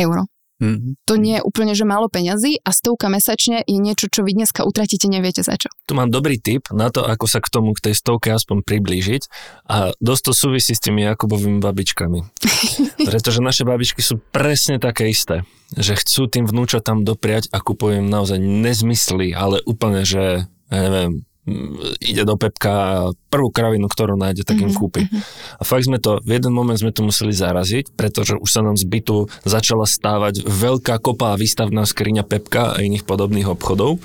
Euro. Mm-hmm. To nie je úplne, že málo peňazí a stovka mesačne je niečo, čo vy dneska utratíte, neviete za čo. Tu mám dobrý tip na to, ako sa k tomu, k tej stovke aspoň priblížiť a dosť to súvisí s tými Jakubovými babičkami. [laughs] Pretože naše babičky sú presne také isté, že chcú tým vnúčatám dopriať a kupujem naozaj nezmysly, ale úplne, že ja neviem, ide do Pepka a prvú kravinu, ktorú nájde, tak im mm-hmm. kúpi. A fakt sme to, v jeden moment sme to museli zaraziť, pretože už sa nám z bytu začala stávať veľká kopa výstavná skriňa Pepka a iných podobných obchodov.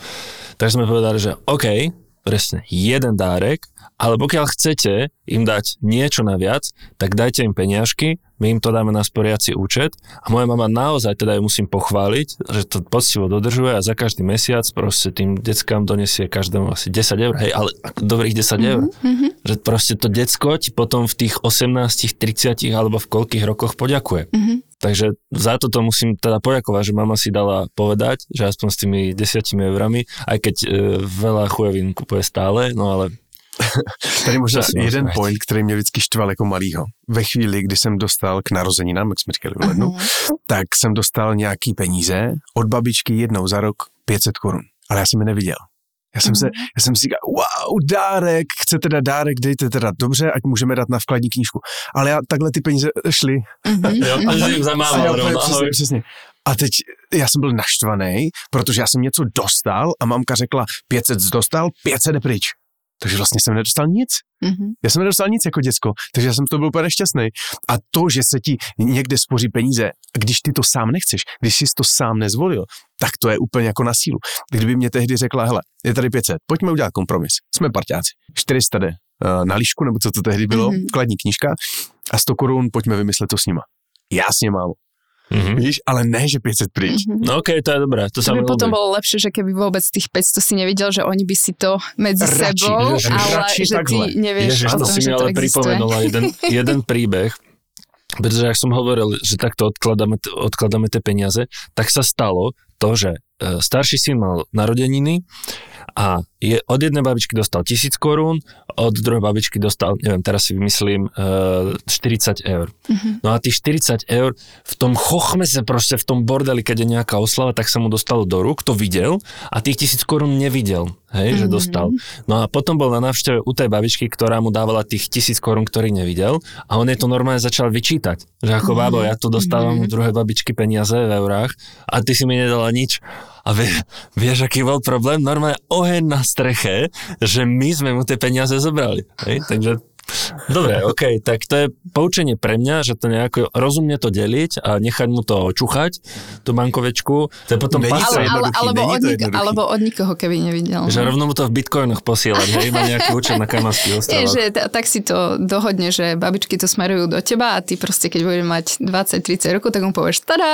Tak sme povedali, že OK, presne, jeden dárek ale pokiaľ chcete im dať niečo naviac, tak dajte im peniažky, my im to dáme na sporiaci účet a moja mama naozaj teda ju musím pochváliť, že to poctivo dodržuje a za každý mesiac proste tým deckám donesie každému asi 10 eur, hej, ale dobrých 10 eur. Mm-hmm. Že proste to decko ti potom v tých 18, 30 alebo v koľkých rokoch poďakuje. Mm-hmm. Takže za toto musím teda poďakovať, že mama si dala povedať, že aspoň s tými 10 eurami, aj keď e, veľa chujovín kupuje stále, no ale Tady možná jeden point, který mě vždycky štval jako malýho. Ve chvíli, kdy jsem dostal k narozeninám, jak jsme říkali v lednu, uh-huh. tak jsem dostal nějaký peníze od babičky jednou za rok 500 korun. Ale já jsem je neviděl. Já jsem, se, já jsem si říkal, wow, dárek, chcete dát dárek, dejte teda dobře, ať můžeme dát na vkladní knížku. Ale já takhle ty peníze šly. Jo, a jim zamával přesně, přesně. A teď já jsem byl naštvaný, protože já jsem něco dostal a mamka řekla 500 dostal, 500 je pryč. Takže vlastně jsem nedostal nic. Mm-hmm. Já jsem nedostal nic jako děcko, takže já jsem to byl úplně šťastný. A to, že se ti někde spoří peníze, když ty to sám nechceš, když jsi to sám nezvolil, tak to je úplně jako na sílu. Kdyby mě tehdy řekla, hele, je tady 500, pojďme udělat kompromis, jsme parťáci, 400 jde uh, na líšku, nebo co to tehdy bylo, mm-hmm. vkladní knížka a 100 korun, pojďme vymyslet to s nima. Jasně, mámo. Mm-hmm. Víš, ale ne, že 500 pryč. Mm-hmm. No okej, okay, to je dobré. To, to by potom bolo lepšie, že keby vôbec tých 500 si nevidel, že oni by si to medzi Rači, sebou, že, ale že takhle. ty nevieš Ježiš, o tom, si mi ale pripomenula jeden, [laughs] jeden príbeh, pretože ak som hovoril, že takto odkladáme, odkladáme tie peniaze, tak sa stalo to, že e, starší syn mal narodeniny a je, od jednej babičky dostal 1000 korún, od druhej babičky dostal, neviem, teraz si vymyslím, uh, eh, 40 eur. Uh-huh. No a tých 40 eur v tom chochmese, proste v tom bordeli, keď je nejaká oslava, tak sa mu dostalo do rúk, to videl a tých 1000 korún nevidel, hej, uh-huh. že mhm. dostal. No a potom bol na návšteve u tej babičky, ktorá mu dávala tých 1000 korún, ktorý nevidel a on je to normálne začal vyčítať, že ako bábo, ja tu dostávam u druhej babičky peniaze v eurách a ty si mi nedala nič. A vie, vieš, aký bol problém? Normálne oheň na streche, že my sme mu tie peniaze zobrali. Hej? Takže Dobre, OK, tak to je poučenie pre mňa, že to nejako rozumne to deliť a nechať mu to čuchať, tú bankovečku. To je potom ale, ale, alebo, od nik- alebo od nikoho, keby nevidel. Že no. rovno mu to v bitcoinoch posielať, že iba nejaký účet na Kajmanských [laughs] ostrovoch. že t- tak si to dohodne, že babičky to smerujú do teba a ty proste, keď budeš mať 20-30 rokov, tak mu povieš tada,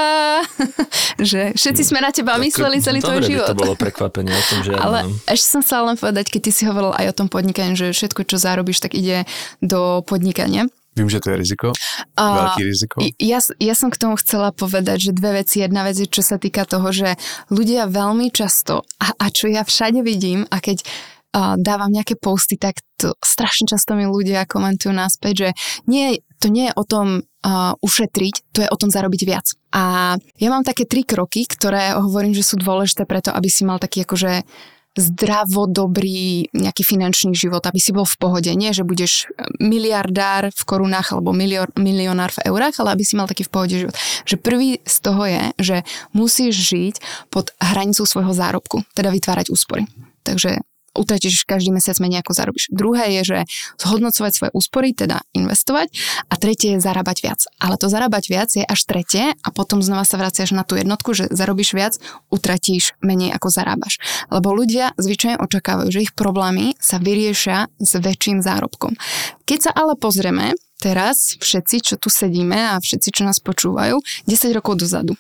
[laughs] že všetci sme na teba mysleli celý tvoj život. to bolo prekvapenie o tom, že Ale ešte som sa len povedať, keď ty si hovoril aj o tom podnikaní, že všetko, čo zarobíš, tak ide do podnikania Vím, že to je riziko, uh, veľký riziko. Ja, ja som k tomu chcela povedať, že dve veci. Jedna vec je, čo sa týka toho, že ľudia veľmi často, a, a čo ja všade vidím, a keď uh, dávam nejaké posty, tak to strašne často mi ľudia komentujú náspäť, že nie, to nie je o tom uh, ušetriť, to je o tom zarobiť viac. A ja mám také tri kroky, ktoré hovorím, že sú dôležité preto, aby si mal taký akože zdravo dobrý nejaký finančný život, aby si bol v pohode. Nie, že budeš miliardár v korunách alebo milior, milionár v eurách, ale aby si mal taký v pohode život. Že prvý z toho je, že musíš žiť pod hranicou svojho zárobku, teda vytvárať úspory. Takže utratíš každý mesiac menej ako zarobíš. Druhé je, že zhodnocovať svoje úspory, teda investovať a tretie je zarábať viac. Ale to zarábať viac je až tretie a potom znova sa vraciaš na tú jednotku, že zarobíš viac, utratíš menej ako zarábaš. Lebo ľudia zvyčajne očakávajú, že ich problémy sa vyriešia s väčším zárobkom. Keď sa ale pozrieme teraz všetci, čo tu sedíme a všetci, čo nás počúvajú, 10 rokov dozadu.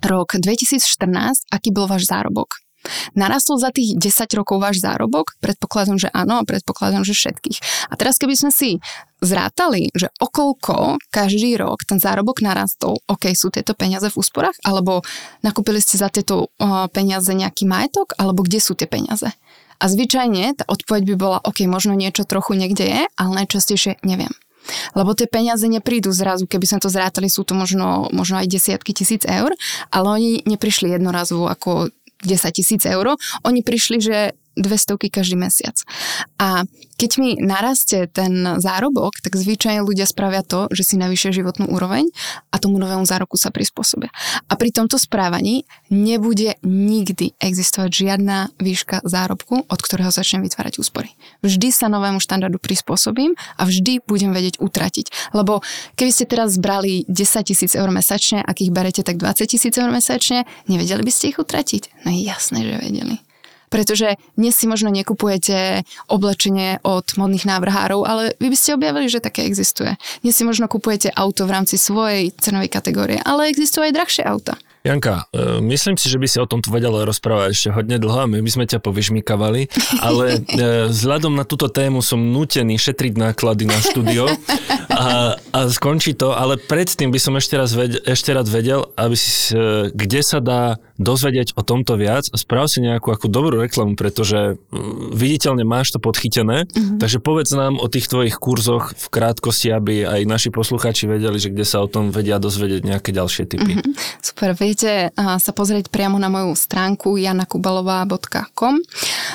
Rok 2014, aký bol váš zárobok? Narastol za tých 10 rokov váš zárobok? Predpokladám, že áno a predpokladám, že všetkých. A teraz keby sme si zrátali, že okolko každý rok ten zárobok narastol, OK, sú tieto peniaze v úsporách, alebo nakúpili ste za tieto uh, peniaze nejaký majetok, alebo kde sú tie peniaze? A zvyčajne tá odpoveď by bola, OK, možno niečo trochu niekde je, ale najčastejšie neviem. Lebo tie peniaze neprídu zrazu, keby sme to zrátali, sú to možno, možno aj desiatky tisíc eur, ale oni neprišli jednorazovo ako 10 tisíc eur, oni prišli, že 200 každý mesiac. A keď mi narastie ten zárobok, tak zvyčajne ľudia spravia to, že si navýšia životnú úroveň a tomu novému zároku sa prispôsobia. A pri tomto správaní nebude nikdy existovať žiadna výška zárobku, od ktorého začnem vytvárať úspory. Vždy sa novému štandardu prispôsobím a vždy budem vedieť utratiť. Lebo keby ste teraz zbrali 10 tisíc eur mesačne, ak ich berete tak 20 tisíc eur mesačne, nevedeli by ste ich utratiť? No jasné, že vedeli pretože dnes si možno nekupujete oblečenie od modných návrhárov, ale vy by ste objavili, že také existuje. Dnes si možno kupujete auto v rámci svojej cenovej kategórie, ale existujú aj drahšie auta. Janka, e, myslím si, že by si o tomto vedela rozprávať ešte hodne dlho a my by sme ťa povyžmykavali, ale e, vzhľadom na túto tému som nutený šetriť náklady na štúdio a, a skončí to, ale predtým by som ešte, raz vedel, ešte rád vedel, aby si, e, kde sa dá dozvedieť o tomto viac a správ si nejakú ako dobrú reklamu, pretože viditeľne máš to podchytené, mm-hmm. takže povedz nám o tých tvojich kurzoch v krátkosti, aby aj naši poslucháči vedeli, že kde sa o tom vedia dozvedieť nejaké ďalšie typy. Mm-hmm. Super, viete sa pozrieť priamo na moju stránku janakubalová.com,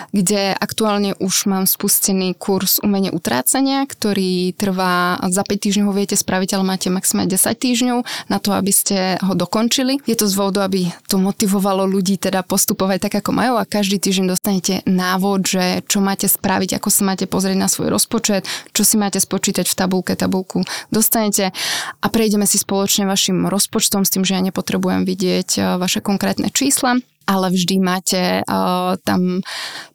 kde aktuálne už mám spustený kurz umenie utrácania, ktorý trvá za 5 týždňov ho viete spraviť, ale máte maximálne 10 týždňov na to, aby ste ho dokončili. Je to z dôvodu, aby to motivovalo ľudí teda postupovať tak, ako majú a každý týždeň dostanete návod, že čo máte spraviť, ako sa máte pozrieť na svoj rozpočet, čo si máte spočítať v tabulke, tabulku dostanete. A prejdeme si spoločne vašim rozpočtom s tým, že ja nepotrebujem vidieť eh, vaše konkrétne čísla ale vždy máte uh, tam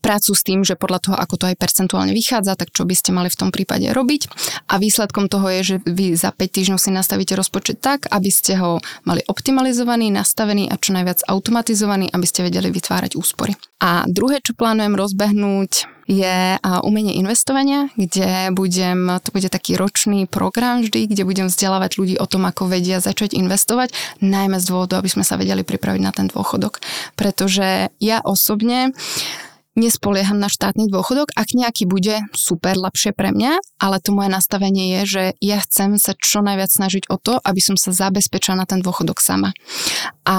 prácu s tým, že podľa toho, ako to aj percentuálne vychádza, tak čo by ste mali v tom prípade robiť. A výsledkom toho je, že vy za 5 týždňov si nastavíte rozpočet tak, aby ste ho mali optimalizovaný, nastavený a čo najviac automatizovaný, aby ste vedeli vytvárať úspory. A druhé, čo plánujem rozbehnúť, je umenie investovania, kde budem, to bude taký ročný program vždy, kde budem vzdelávať ľudí o tom, ako vedia začať investovať, najmä z dôvodu, aby sme sa vedeli pripraviť na ten dôchodok. Pretože ja osobne nespolieham na štátny dôchodok. Ak nejaký bude, super, lepšie pre mňa, ale to moje nastavenie je, že ja chcem sa čo najviac snažiť o to, aby som sa zabezpečila na ten dôchodok sama. A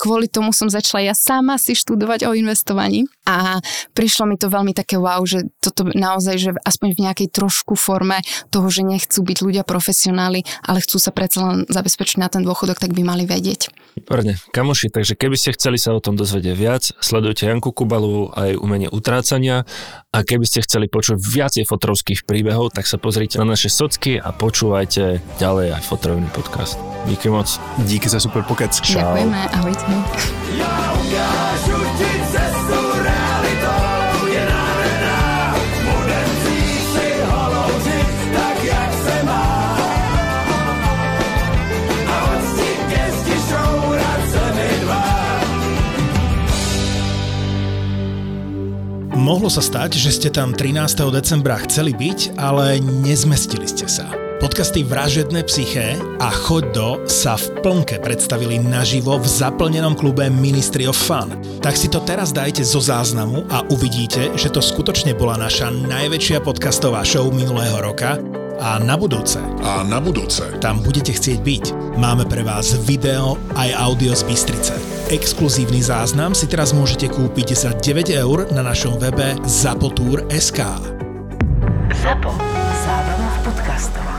kvôli tomu som začala ja sama si študovať o investovaní a prišlo mi to veľmi také wow, že toto naozaj, že aspoň v nejakej trošku forme toho, že nechcú byť ľudia profesionáli, ale chcú sa predsa len zabezpečiť na ten dôchodok, tak by mali vedieť. Výborne. Kamoši, takže keby ste chceli sa o tom dozvedieť viac, sledujte Janku Kubalu aj umenie utrácania a keby ste chceli počuť viacej fotrovských príbehov, tak sa pozrite na naše socky a počúvajte ďalej aj fotrovný podcast. Díky moc. Díky za super pokec. Čau. Ďakujeme, ahojte. Mohlo sa stať, že ste tam 13. decembra chceli byť, ale nezmestili ste sa. Podcasty Vražedné psyché a Choď do sa v plnke predstavili naživo v zaplnenom klube Ministry of Fun. Tak si to teraz dajte zo záznamu a uvidíte, že to skutočne bola naša najväčšia podcastová show minulého roka a na budúce. A na budúce. Tam budete chcieť byť. Máme pre vás video aj audio z Bystrice. Exkluzívny záznam si teraz môžete kúpiť za 9 eur na našom webe zapotur.sk. Zapo. Zábrná v podcastovách.